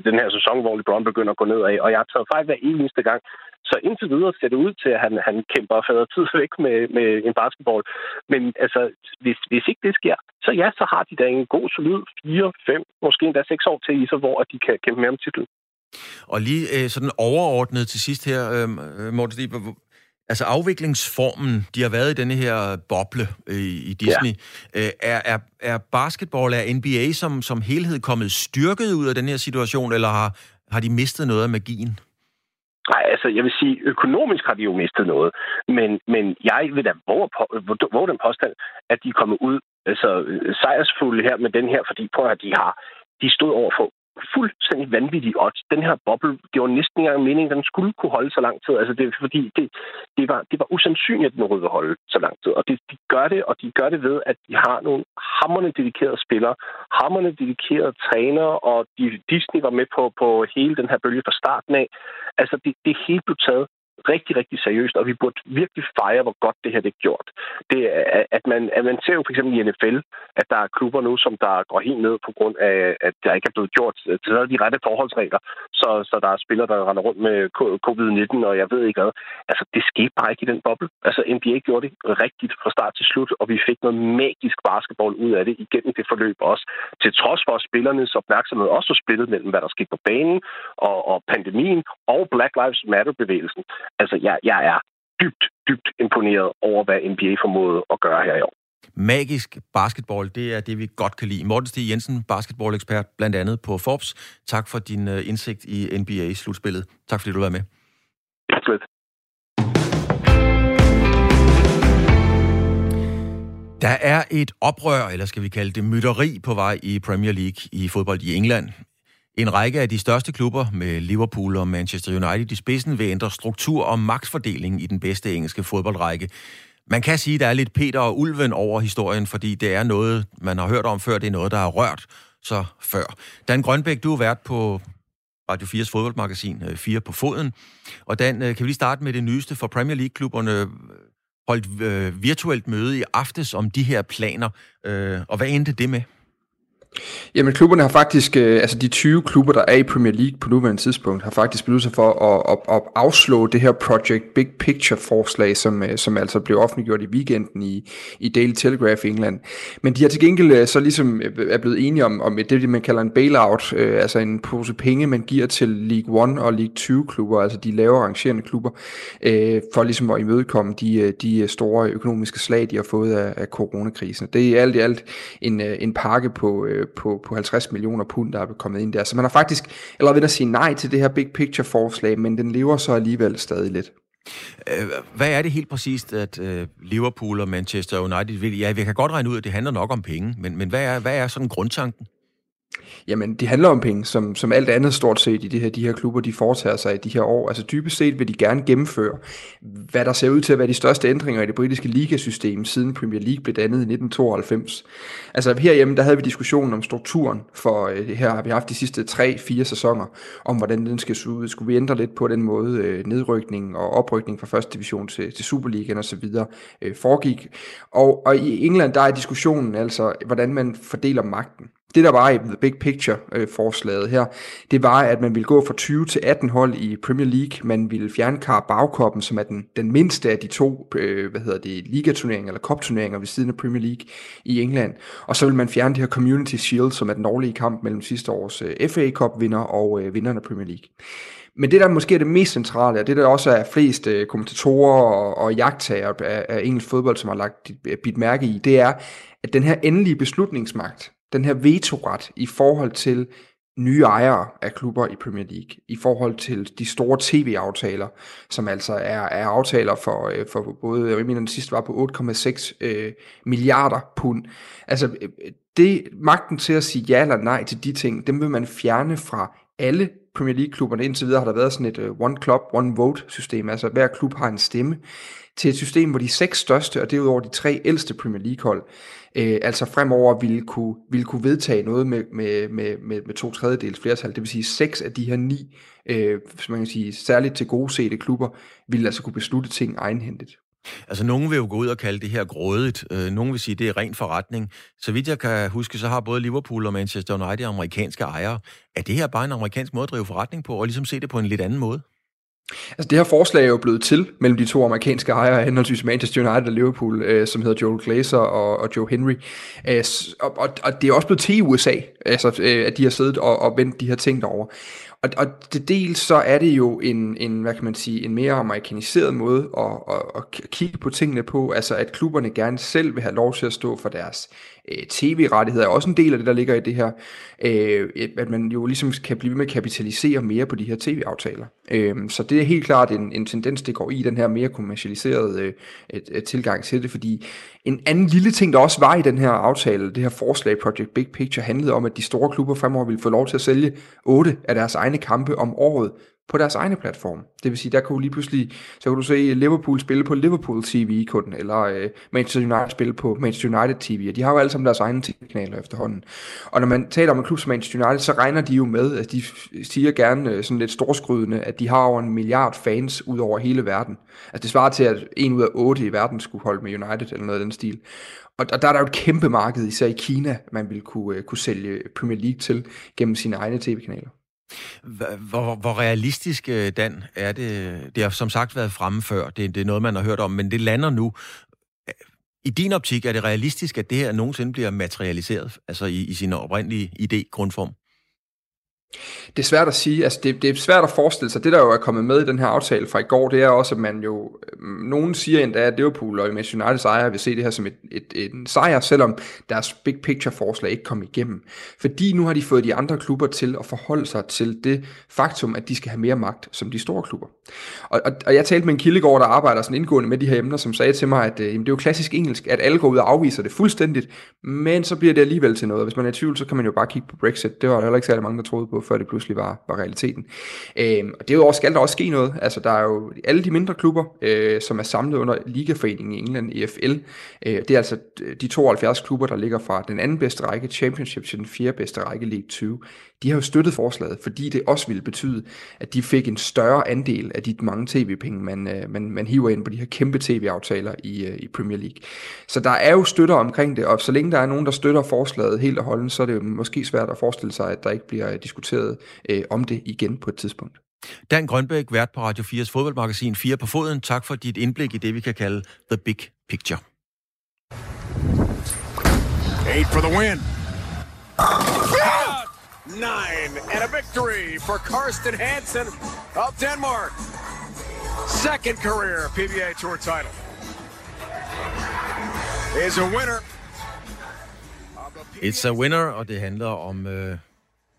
den her sæson, hvor LeBron begynder at gå nedad. Og jeg har taget fejl hver eneste gang. Så indtil videre ser det ud til, at han, han kæmper fader tid væk med, med en basketball. Men altså, hvis, hvis ikke det sker, så ja, så har de da en god, solid 4, 5, måske endda 6 år til i så, hvor de kan kæmpe mere om titlen. Og lige øh, sådan overordnet til sidst her, øhm, øh, Morten Stieber, altså afviklingsformen, de har været i denne her boble øh, i Disney, ja. øh, er, er, er basketball, er NBA som, som helhed kommet styrket ud af den her situation, eller har, har de mistet noget af magien? Nej, altså jeg vil sige, økonomisk har de jo mistet noget, men, men jeg vil da våge, på, våge den påstand, at de er kommet ud altså, sejrsfulde her med den her, fordi prøv at de har de stod over for fuldstændig vanvittige odds. Den her boble, det var næsten ikke engang meningen, at den skulle kunne holde så lang tid. Altså det, fordi det, det, var, det var usandsynligt, at den rød holde så lang tid. Og det, de gør det, og de gør det ved, at de har nogle hammerne dedikerede spillere, hammerne dedikerede trænere, og de, Disney var med på, på hele den her bølge fra starten af. Altså det, det hele blev taget rigtig, rigtig seriøst, og vi burde virkelig fejre, hvor godt det her det er gjort. Det er, at man, at man ser jo for eksempel i NFL, at der er klubber nu, som der går helt ned på grund af, at der ikke er blevet gjort til de rette forholdsregler, så, så der er spillere, der render rundt med covid-19, og jeg ved ikke hvad. Altså, det skete bare ikke i den boble. Altså, NBA gjorde det rigtigt fra start til slut, og vi fik noget magisk basketball ud af det igennem det forløb også. Til trods for, at spillernes opmærksomhed også var splittet mellem, hvad der skete på banen, og, og pandemien, og Black Lives Matter-bevægelsen altså, jeg, jeg er dybt, dybt imponeret over, hvad NBA formåede at gøre her i år. Magisk basketball, det er det, vi godt kan lide. Morten Stig Jensen, basketball-ekspert, blandt andet på Forbes. Tak for din uh, indsigt i NBA-slutspillet. Tak fordi du var med. Tak lidt. Der er et oprør, eller skal vi kalde det mytteri, på vej i Premier League i fodbold i England. En række af de største klubber med Liverpool og Manchester United i spidsen vil ændre struktur og magtfordeling i den bedste engelske fodboldrække. Man kan sige, at der er lidt Peter og Ulven over historien, fordi det er noget, man har hørt om før, det er noget, der har rørt så før. Dan Grønbæk, du har været på Radio 4's fodboldmagasin øh, 4 på foden. Og Dan, øh, kan vi lige starte med det nyeste for Premier League-klubberne øh, holdt øh, virtuelt møde i aftes om de her planer. Øh, og hvad endte det med? Jamen klubberne har faktisk, øh, altså de 20 klubber, der er i Premier League på nuværende tidspunkt, har faktisk besluttet sig for at, at, at afslå det her Project Big Picture forslag, som, øh, som altså blev offentliggjort i weekenden i, i Daily Telegraph i England. Men de har til gengæld øh, så ligesom øh, er blevet enige om, om det, man kalder en bailout, øh, altså en pose penge, man giver til League 1 og League 2 klubber, altså de lavere arrangerende klubber, øh, for ligesom at imødekomme de, de store økonomiske slag, de har fået af, af coronakrisen. Det er alt i alt en, en pakke på øh, Øh, på, på 50 millioner pund, der er kommet ind der. Så man har faktisk eller ved at sige nej til det her big picture forslag, men den lever så alligevel stadig lidt. Øh, hvad er det helt præcist, at øh, Liverpool og Manchester United vil? Ja, vi kan godt regne ud, at det handler nok om penge, men, men hvad, er, hvad er sådan grundtanken? Jamen, det handler om penge, som, som alt andet stort set i det her, de her klubber, de foretager sig i de her år. Altså dybest set vil de gerne gennemføre, hvad der ser ud til at være de største ændringer i det britiske ligasystem, siden Premier League blev dannet i 1992. Altså herhjemme, der havde vi diskussionen om strukturen for øh, det her, har vi haft de sidste 3-4 sæsoner, om hvordan den skal se ud. Skulle vi ændre lidt på den måde, øh, nedrykning og oprykning fra første division til, til Superligaen og så videre øh, foregik. Og, og i England, der er diskussionen altså, hvordan man fordeler magten. Det der var i The Big Picture-forslaget øh, her, det var, at man ville gå fra 20 til 18 hold i Premier League. Man ville fjerne Carabao som er den, den mindste af de to øh, hvad hedder det, ligaturneringer eller kopturneringer ved siden af Premier League i England. Og så vil man fjerne det her Community Shield, som er den årlige kamp mellem sidste års øh, FA Cup-vinder og øh, vinderne af Premier League. Men det, der måske er det mest centrale, og det der også er flest øh, kommentatorer og, og jagttager af, af engelsk fodbold, som har lagt bit mærke i, det er, at den her endelige beslutningsmagt, den her vetoret i forhold til nye ejere af klubber i Premier League i forhold til de store tv-aftaler, som altså er, er aftaler for, øh, for både, jeg mener den sidste var på 8,6 øh, milliarder pund. Altså øh, øh, det, magten til at sige ja eller nej til de ting, dem vil man fjerne fra alle Premier League-klubberne. Indtil videre har der været sådan et uh, one club, one vote system, altså hver klub har en stemme, til et system, hvor de seks største, og derudover de tre ældste Premier League-hold, øh, altså fremover ville kunne, ville kunne vedtage noget med, med, med, med, med to tredjedels flertal. Det vil sige, seks af de her ni, øh, som man kan sige, særligt til gode sete klubber, ville altså kunne beslutte ting egenhændigt. Altså, nogen vil jo gå ud og kalde det her grådigt. Øh, nogen vil sige, det er ren forretning. Så vidt jeg kan huske, så har både Liverpool og Manchester United amerikanske ejere. Er det her bare en amerikansk måde at drive forretning på, og ligesom se det på en lidt anden måde? Altså det her forslag er jo blevet til mellem de to amerikanske ejere, henholdsvis Manchester United og Liverpool, øh, som hedder Joel Glazer og, og Joe Henry. Øh, og, og, og det er også blevet til i USA, altså, øh, at de har siddet og, og vendt de her ting derover. Og, og det dels så er det jo en, en, hvad kan man sige, en mere amerikaniseret måde at, at, at kigge på tingene på, altså at klubberne gerne selv vil have lov til at stå for deres øh, tv-rettigheder, er også en del af det, der ligger i det her, øh, at man jo ligesom kan blive med at kapitalisere mere på de her tv-aftaler. Øh, så det er helt klart en, en tendens, det går i den her mere kommercialiserede øh, tilgang til det, fordi en anden lille ting, der også var i den her aftale, det her forslag Project Big Picture, handlede om, at de store klubber fremover ville få lov til at sælge otte af deres egne kampe om året på deres egne platform. Det vil sige, der kan du lige pludselig, så kan du se Liverpool spille på Liverpool TV kun, eller øh, Manchester United spille på Manchester United TV, og de har jo alle sammen deres egne tv-kanaler efterhånden. Og når man taler om en klub som Manchester United, så regner de jo med, at de siger gerne øh, sådan lidt storskrydende, at de har over en milliard fans ud over hele verden. Altså det svarer til, at en ud af otte i verden skulle holde med United, eller noget af den stil. Og, og der er der jo et kæmpe marked, især i Kina, man vil kunne, øh, kunne sælge Premier League til gennem sine egne tv-kanaler. Hvor, hvor realistisk, øh, Dan, er det? Det har som sagt været fremme før. Det, det er noget, man har hørt om, men det lander nu. Øh, I din optik, er det realistisk, at det her nogensinde bliver materialiseret, altså i, i sin oprindelige idé, grundform? Det er svært at sige, altså det, det er svært at forestille sig, det der jo er kommet med i den her aftale fra i går, det er også, at man jo, øhm, nogen siger endda, at Liverpool og Manchester Uniteds sejr vil se det her som et, et, et, en sejr, selvom deres big picture forslag ikke kom igennem. Fordi nu har de fået de andre klubber til at forholde sig til det faktum, at de skal have mere magt som de store klubber. Og, og, og jeg talte med en kildegård, der arbejder sådan indgående med de her emner, som sagde til mig, at øh, jamen, det er jo klassisk engelsk, at alle går ud og afviser det fuldstændigt, men så bliver det alligevel til noget. Hvis man er i tvivl, så kan man jo bare kigge på Brexit. Det var der heller ikke særlig mange, der troede på før det pludselig var, var realiteten. Øh, og derudover skal der også ske noget. Altså, der er jo alle de mindre klubber, øh, som er samlet under Ligaforeningen i England, EFL. Øh, det er altså øh, de 72 klubber, der ligger fra den anden bedste række, Championship, til den fjerde bedste række, League 2. De har jo støttet forslaget, fordi det også ville betyde, at de fik en større andel af de mange tv-penge, man, øh, man, man hiver ind på de her kæmpe tv-aftaler i, øh, i Premier League. Så der er jo støtter omkring det, og så længe der er nogen, der støtter forslaget helt og holdent, så er det jo måske svært at forestille sig, at der ikke bliver diskuteret øh, om det igen på et tidspunkt. Dan Grønbæk, vært på Radio 4's fodboldmagasin 4 på foden. Tak for dit indblik i det, vi kan kalde The Big Picture. Eight for the win. Nine and a victory for Karsten Hansen of Denmark. Second career PBA Tour title. Is a winner. It's a winner, og det handler om øh,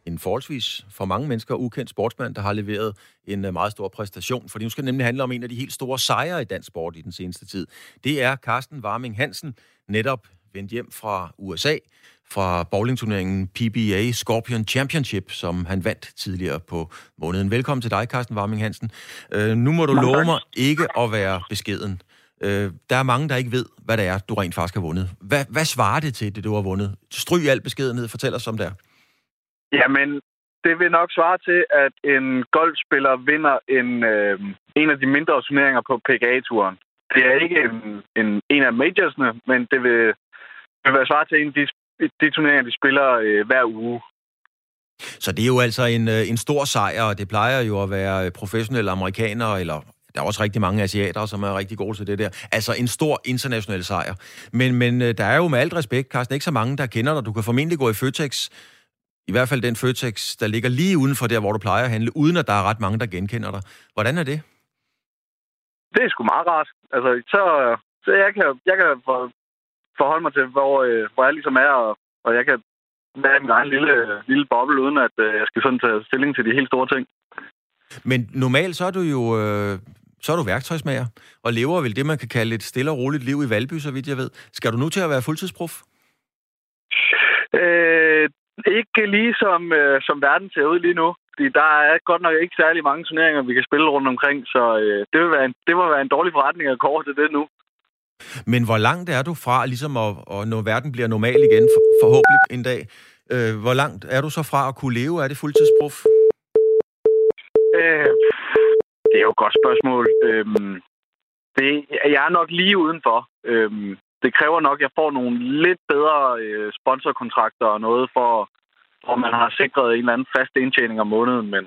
en forholdsvis for mange mennesker ukendt sportsmand, der har leveret en øh, meget stor præstation. For nu skal det nemlig handle om en af de helt store sejre i dansk sport i den seneste tid. Det er Carsten Warming Hansen, netop vendt hjem fra USA, fra bowlingturneringen PBA Scorpion Championship, som han vandt tidligere på måneden. Velkommen til dig, Carsten Warming Hansen. Øh, nu må du love mig ikke at være beskeden. Øh, der er mange, der ikke ved, hvad det er, du rent faktisk har vundet. Hvad, hvad svarer det til, det du har vundet? Stryg al beskedenhed, fortæl os om det er. Jamen, det vil nok svare til, at en golfspiller vinder en, øh, en af de mindre turneringer på PGA-turen. Det er ikke en, en, en af majorsne, men det vil, vil være svare til en af de, de turneringer, de spiller øh, hver uge. Så det er jo altså en, øh, en stor sejr, og det plejer jo at være professionelle amerikanere, eller der er også rigtig mange asiater, som er rigtig gode til det der. Altså en stor international sejr. Men, men øh, der er jo med alt respekt, Carsten, ikke så mange, der kender dig. Du kan formentlig gå i Føtex i hvert fald den Føtex, der ligger lige uden for der, hvor du plejer at handle, uden at der er ret mange, der genkender dig. Hvordan er det? Det er sgu meget rart. Altså, så, så jeg kan, jeg kan for, forholde mig til, hvor, øh, hvor jeg ligesom er, og, og jeg kan være i min egen lille, lille boble, uden at øh, jeg skal sådan tage stilling til de helt store ting. Men normalt så er du jo øh, så er du værktøjsmager, og lever vel det, man kan kalde et stille og roligt liv i Valby, så vidt jeg ved. Skal du nu til at være fuldtidsprof? Øh, ikke lige som, øh, som verden ser ud lige nu. Fordi der er godt nok ikke særlig mange turneringer, vi kan spille rundt omkring, så øh, det, vil være en, det vil være en dårlig forretning at gå til det nu. Men hvor langt er du fra, ligesom at, at når verden bliver normal igen, for, forhåbentlig en dag, øh, hvor langt er du så fra at kunne leve af det fuldtidsprof? Øh, det er jo et godt spørgsmål. Øh, det, jeg er nok lige udenfor. Øh, det kræver nok, at jeg får nogle lidt bedre øh, sponsorkontrakter og noget, for, hvor man har sikret en eller anden fast indtjening om måneden. Men,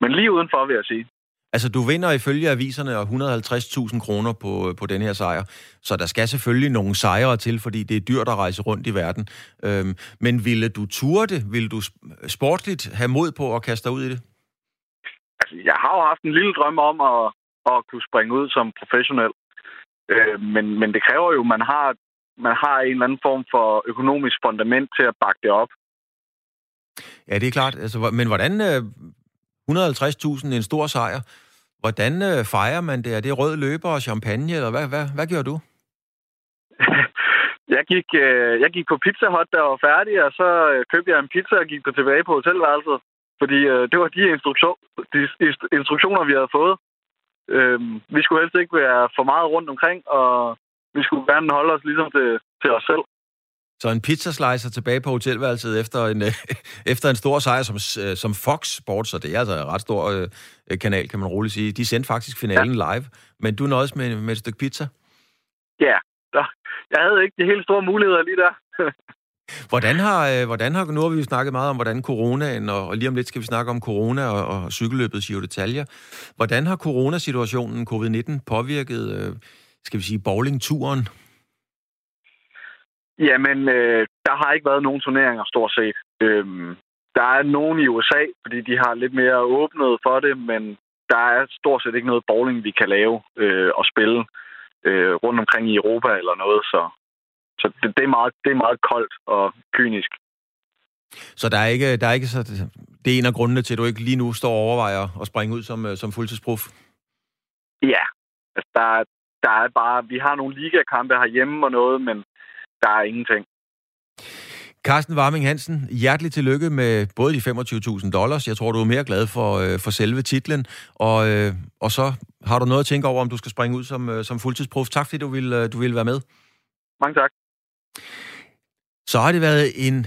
men lige udenfor, vil jeg sige. Altså, du vinder ifølge aviserne 150.000 kroner på, på den her sejr, så der skal selvfølgelig nogle sejre til, fordi det er dyrt at rejse rundt i verden. Øhm, men ville du ture det? Ville du sportligt have mod på at kaste dig ud i det? Altså, jeg har jo haft en lille drøm om at, at kunne springe ud som professionel. Øh, men, men det kræver jo, at man har, man har en eller anden form for økonomisk fundament til at bakke det op. Ja, det er klart. Altså, men hvordan... Øh, 150.000, en stor sejr. Hvordan øh, fejrer man det? Er det rød løber og champagne, eller hvad, hvad, hvad gjorde du? jeg, gik, øh, jeg gik på Pizza Hut, der var færdig, og så øh, købte jeg en pizza og gik på tilbage på hotelværelset. Fordi øh, det var de, instruktion, de instruktioner, vi havde fået. Øh, vi skulle helst ikke være for meget rundt omkring, og vi skulle gerne holde os ligesom til, til os selv. Så en pizzaslicer tilbage på hotelværelset efter en, efter en stor sejr som, øh, som Fox Sports, så det er altså en ret stor øh, kanal, kan man roligt sige. De sendte faktisk finalen ja. live, men du nåede med, med et stykke pizza? Ja, der, jeg havde ikke de helt store muligheder lige der. hvordan, har, øh, hvordan har, nu har vi jo snakket meget om, hvordan coronaen, og lige om lidt skal vi snakke om corona og, og cykelløbet Giro detaljer. Hvordan har coronasituationen, covid-19, påvirket, øh, skal vi sige, bowlingturen? Jamen, øh, der har ikke været nogen turneringer, stort set. Øhm, der er nogen i USA, fordi de har lidt mere åbnet for det, men der er stort set ikke noget bowling, vi kan lave øh, og spille øh, rundt omkring i Europa eller noget, så, så det, det, er meget, det er meget koldt og kynisk. Så der er ikke, der er ikke så, det er en af grundene til, at du ikke lige nu står og overvejer at springe ud som, øh, som fuldtidsprof? Ja, altså der, der er bare, vi har nogle ligakampe herhjemme og noget, men der er ingenting. Carsten Warming Hansen, hjertelig tillykke med både de 25.000 dollars. Jeg tror, du er mere glad for, øh, for selve titlen. Og, øh, og så har du noget at tænke over, om du skal springe ud som, øh, som fuldtidsprof. Tak, fordi du ville, øh, du ville være med. Mange tak. Så har det været en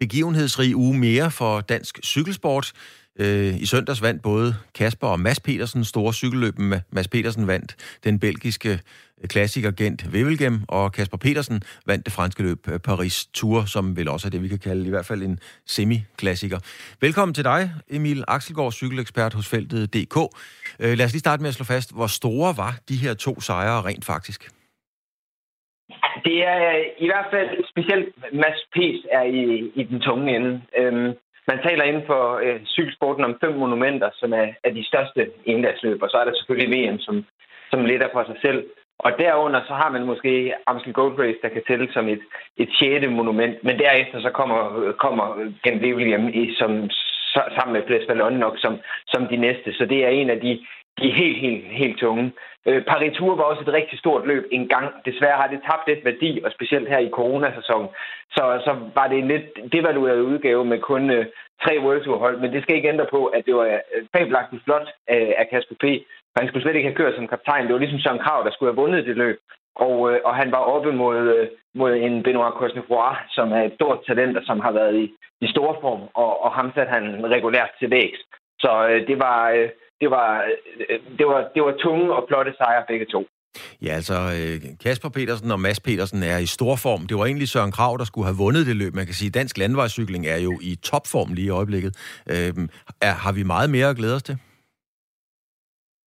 begivenhedsrig uge mere for dansk cykelsport. Øh, I søndags vandt både Kasper og Mads Petersen store cykelløb. Mads Petersen vandt den belgiske klassiker Gent Wevelgem, og Kasper Petersen vandt det franske løb øh, Paris Tour, som vel også er det, vi kan kalde i hvert fald en semi-klassiker. Velkommen til dig, Emil Axelgaard, cykelekspert hos feltet DK. Øh, lad os lige starte med at slå fast, hvor store var de her to sejre rent faktisk? Det er øh, i hvert fald specielt Mads Pes er i, i den tunge ende. Øhm, man taler inden for øh, cykelsporten om fem monumenter, som er, er de største endagsløb, og så er der selvfølgelig VM, som, som lidt er for sig selv. Og derunder så har man måske Amstel Gold Race, der kan tælle som et, et sjette monument, men derefter så kommer, kommer Gent William i, som, sammen med Fles nok som, som de næste. Så det er en af de, de helt, helt, helt tunge. Øh, Paris Tour var også et rigtig stort løb en gang. Desværre har det tabt lidt værdi, og specielt her i coronasæsonen. Så, så var det en lidt devalueret udgave med kun øh, tre World Tour hold. Men det skal ikke ændre på, at det var øh, fabelagtigt flot øh, af Kasper P. For han skulle slet ikke have kørt som kaptajn. Det var ligesom Søren Krav, der skulle have vundet det løb. Og, øh, og han var oppe mod, øh, mod en Benoit Cosnefroy, som er et stort talent, og som har været i, i stor form. Og, og ham satte han regulært til vægs. Så øh, det var... Øh, det var, øh, det var, det var tunge og flotte sejre begge to. Ja, altså øh, Kasper Petersen og Mads Petersen er i stor form. Det var egentlig Søren Krav, der skulle have vundet det løb. Man kan sige, at dansk landvejscykling er jo i topform lige i øjeblikket. Øh, er, har vi meget mere at glæde os til?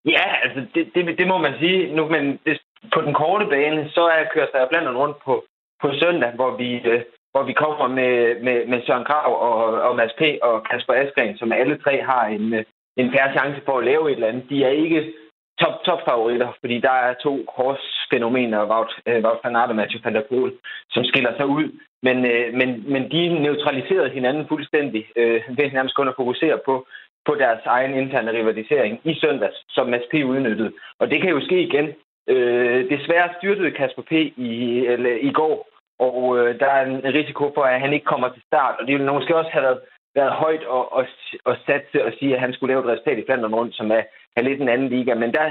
Ja, altså det, det, det må man sige. Nu, men det, på den korte bane, så er kører der blandt andet rundt på, på søndag, hvor vi, øh, hvor vi kommer med, med, med Søren Krav og, og Mads P. og Kasper Askren, som alle tre har en, øh, en færre chance for at lave et eller andet. De er ikke top, top favoritter, fordi der er to korsfænomener, Wout, øh, Wout van Aert og Mathieu van der Poel, som skiller sig ud. Men, øh, men, men de neutraliserede hinanden fuldstændig øh, ved nærmest kun at fokusere på, på deres egen interne rivalisering i søndags, som Mads P. udnyttede. Og det kan jo ske igen. Øh, desværre styrtede Kasper P. i, eller, i går, og øh, der er en risiko for, at han ikke kommer til start. Og det ville måske også have været, været højt at, at, at satse og sige, at han skulle lave et resultat i Flandern rundt, som er, er lidt en anden liga. Men der,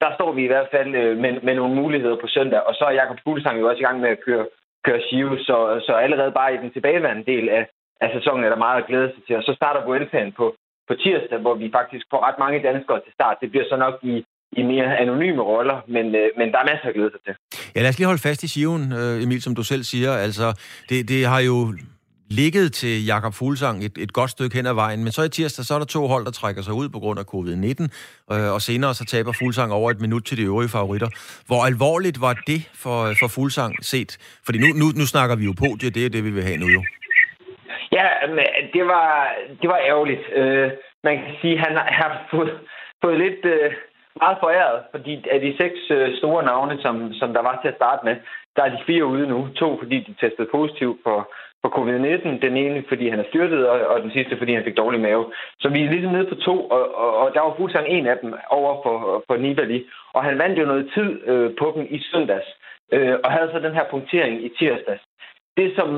der står vi i hvert fald øh, med, med nogle muligheder på søndag. Og så er Jakob Fuglsang jo også i gang med at køre, køre Shiv, så, så allerede bare i den tilbageværende del af, af sæsonen er der meget at glæde sig til. Og så starter Vueltaen på, på tirsdag, hvor vi faktisk får ret mange danskere til start. Det bliver så nok i, i mere anonyme roller, men, øh, men der er masser at glæde sig til. Ja, lad os lige holde fast i Shiven, øh, Emil, som du selv siger. Altså, det, det har jo ligget til Jakob Fuglsang et, et godt stykke hen ad vejen, men så i tirsdag, så er der to hold, der trækker sig ud på grund af covid-19, øh, og senere så taber Fuglsang over et minut til de øvrige favoritter. Hvor alvorligt var det for, for Fuglsang set? Fordi nu, nu, nu snakker vi jo podie, det er det, vi vil have nu jo. Ja, det var, det var ærgerligt. Øh, man kan sige, at han har fået, fået lidt... Øh, meget foræret, fordi af de seks øh, store navne, som, som der var til at starte med, der er de fire ude nu. To, fordi de testede positivt for, for covid-19. Den ene, fordi han er styrtet, og, og den sidste, fordi han fik dårlig mave. Så vi er ligesom nede på to, og, og, og der var fuldstændig en af dem over for, for Nibali. Og han vandt jo noget tid øh, på dem i søndags, øh, og havde så den her punktering i tirsdags. Det, som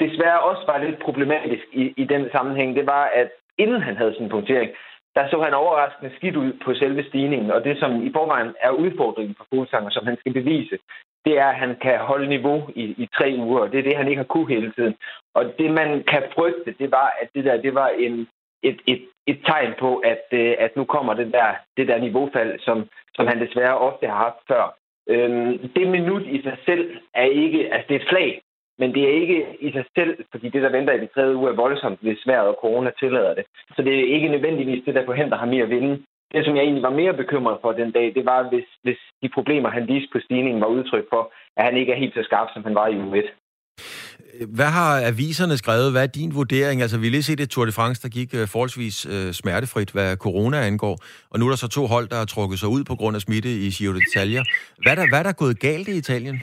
desværre også var lidt problematisk i, i den sammenhæng, det var, at inden han havde sin punktering, der så han overraskende skidt ud på selve stigningen. Og det, som i forvejen er udfordringen for Fuglsang, som han skal bevise, det er, at han kan holde niveau i, i tre uger, og det er det, han ikke har kunne hele tiden. Og det, man kan frygte, det var, at det der, det var en, et, et, et tegn på, at, øh, at nu kommer det der, det der niveaufald, som, som han desværre ofte har haft før. Øhm, det minut i sig selv er ikke, altså det er et slag, men det er ikke i sig selv, fordi det, der venter i de tredje uger, er voldsomt, hvis vejret og corona tillader det. Så det er ikke nødvendigvis det, der forhindrer ham i at vinde. Det, som jeg egentlig var mere bekymret for den dag, det var, hvis, hvis de problemer, han viste på stigningen, var udtryk for, at han ikke er helt så skarp, som han var i uge 1. Hvad har aviserne skrevet? Hvad er din vurdering? Altså, vi lige set et Tour de France, der gik uh, forholdsvis øh, smertefrit, hvad corona angår. Og nu er der så to hold, der har trukket sig ud på grund af smitte i Giro d'Italia. Hvad er der, hvad er der gået galt i Italien?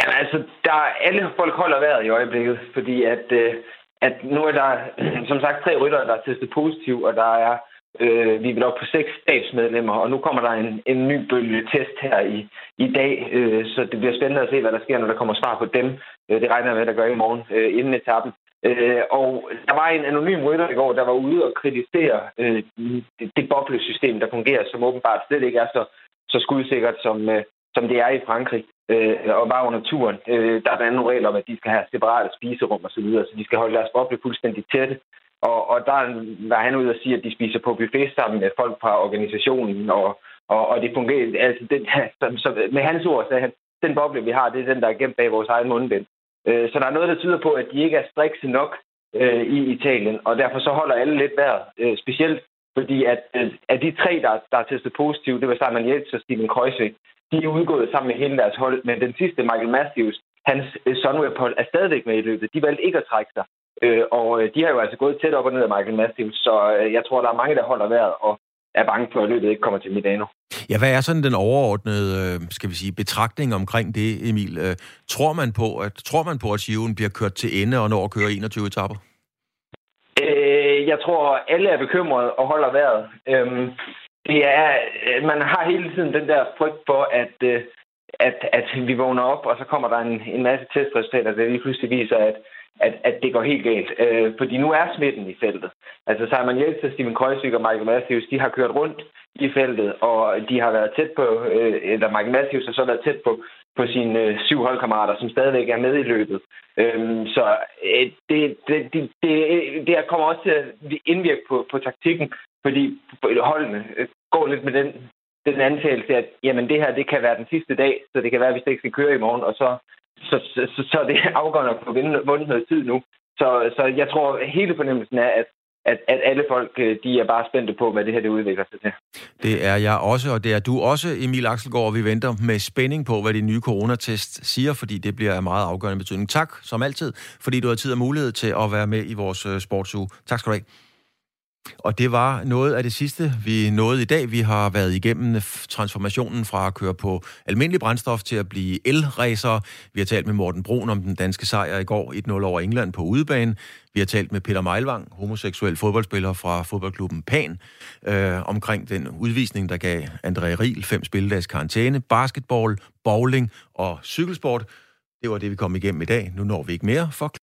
Jamen, altså, der, alle folk holder vejret i øjeblikket, fordi at, øh, at nu er der, som sagt, tre ryttere, der er testet positiv, og der er Øh, vi er op på seks stabsmedlemmer, og nu kommer der en, en ny bølge test her i, i dag, øh, så det bliver spændende at se, hvad der sker, når der kommer svar på dem. Øh, det regner jeg med, at der gør i morgen øh, inden etappen. Øh, og der var en anonym rytter i går, der var ude og kritisere øh, det, det boblesystem, der fungerer, som åbenbart slet ikke er så, så skudsikkert, som, øh, som det er i Frankrig øh, og bare under turen. Øh, der er blandt andet regler om, at de skal have separate spiserum osv., så, videre, så de skal holde deres boble fuldstændig tætte. Og, og der var han ude og sige, at de spiser på buffet sammen med folk fra organisationen, og, og, og det fungerer. Altså, den, så, så med hans ord sagde han, den boble, vi har, det er den, der er gemt bag vores egen mundbind. Øh, så der er noget, der tyder på, at de ikke er strikse nok øh, i Italien, og derfor så holder alle lidt værd. Øh, specielt fordi, at, øh, at de tre, der, der er testet positivt, det var Simon Yates og Steven Kreuzvik, de er udgået sammen med hele deres hold, men den sidste, Michael Matthews, hans Sunweb-hold er stadigvæk med i løbet. De valgte ikke at trække sig. Øh, og øh, de har jo altså gået tæt op og ned af Michael Matthews, så øh, jeg tror, der er mange, der holder vejret og er bange for, at løbet ikke kommer til Milano. Ja, hvad er sådan den overordnede, øh, skal vi sige, betragtning omkring det, Emil? Øh, tror man på, at, tror man på, at Giroen bliver kørt til ende og når at køre 21 etapper? Øh, jeg tror, alle er bekymrede og holder vejret. Øh, det er, øh, man har hele tiden den der frygt for, at, øh, at, at vi vågner op, og så kommer der en, en masse testresultater, der lige pludselig viser, at at, at det går helt galt. Øh, fordi nu er smitten i feltet. Altså Simon Jeltz, Steven Kreuzvik og Michael Matthews, de har kørt rundt i feltet, og de har været tæt på, øh, eller Michael Matthews har så været tæt på, på sine øh, syv holdkammerater, som stadigvæk er med i løbet. Øhm, så øh, det, det, det, det, det kommer også til at indvirke på, på taktikken, fordi holdene øh, går lidt med den, den antagelse, at jamen, det her det kan være den sidste dag, så det kan være, at vi ikke skal køre i morgen, og så så, så, så det er afgørende at få vundet noget tid nu. Så, så jeg tror, hele fornemmelsen er, at, at, at alle folk, øh, de er bare spændte på, hvad det her det udvikler sig til. Det er jeg også, og det er du også, Emil Axelgaard, og vi venter med spænding på, hvad de nye coronatest siger, fordi det bliver af meget afgørende betydning. Tak, som altid, fordi du har tid og mulighed til at være med i vores øh, sportsuge. Tak skal du have. Og det var noget af det sidste, vi nåede i dag. Vi har været igennem transformationen fra at køre på almindelig brændstof til at blive elracer. Vi har talt med Morten Brun om den danske sejr i går 1-0 over England på udebane. Vi har talt med Peter Meilvang, homoseksuel fodboldspiller fra fodboldklubben Pan, øh, omkring den udvisning, der gav André Riel fem spilledags karantæne, basketball, bowling og cykelsport. Det var det, vi kom igennem i dag. Nu når vi ikke mere, for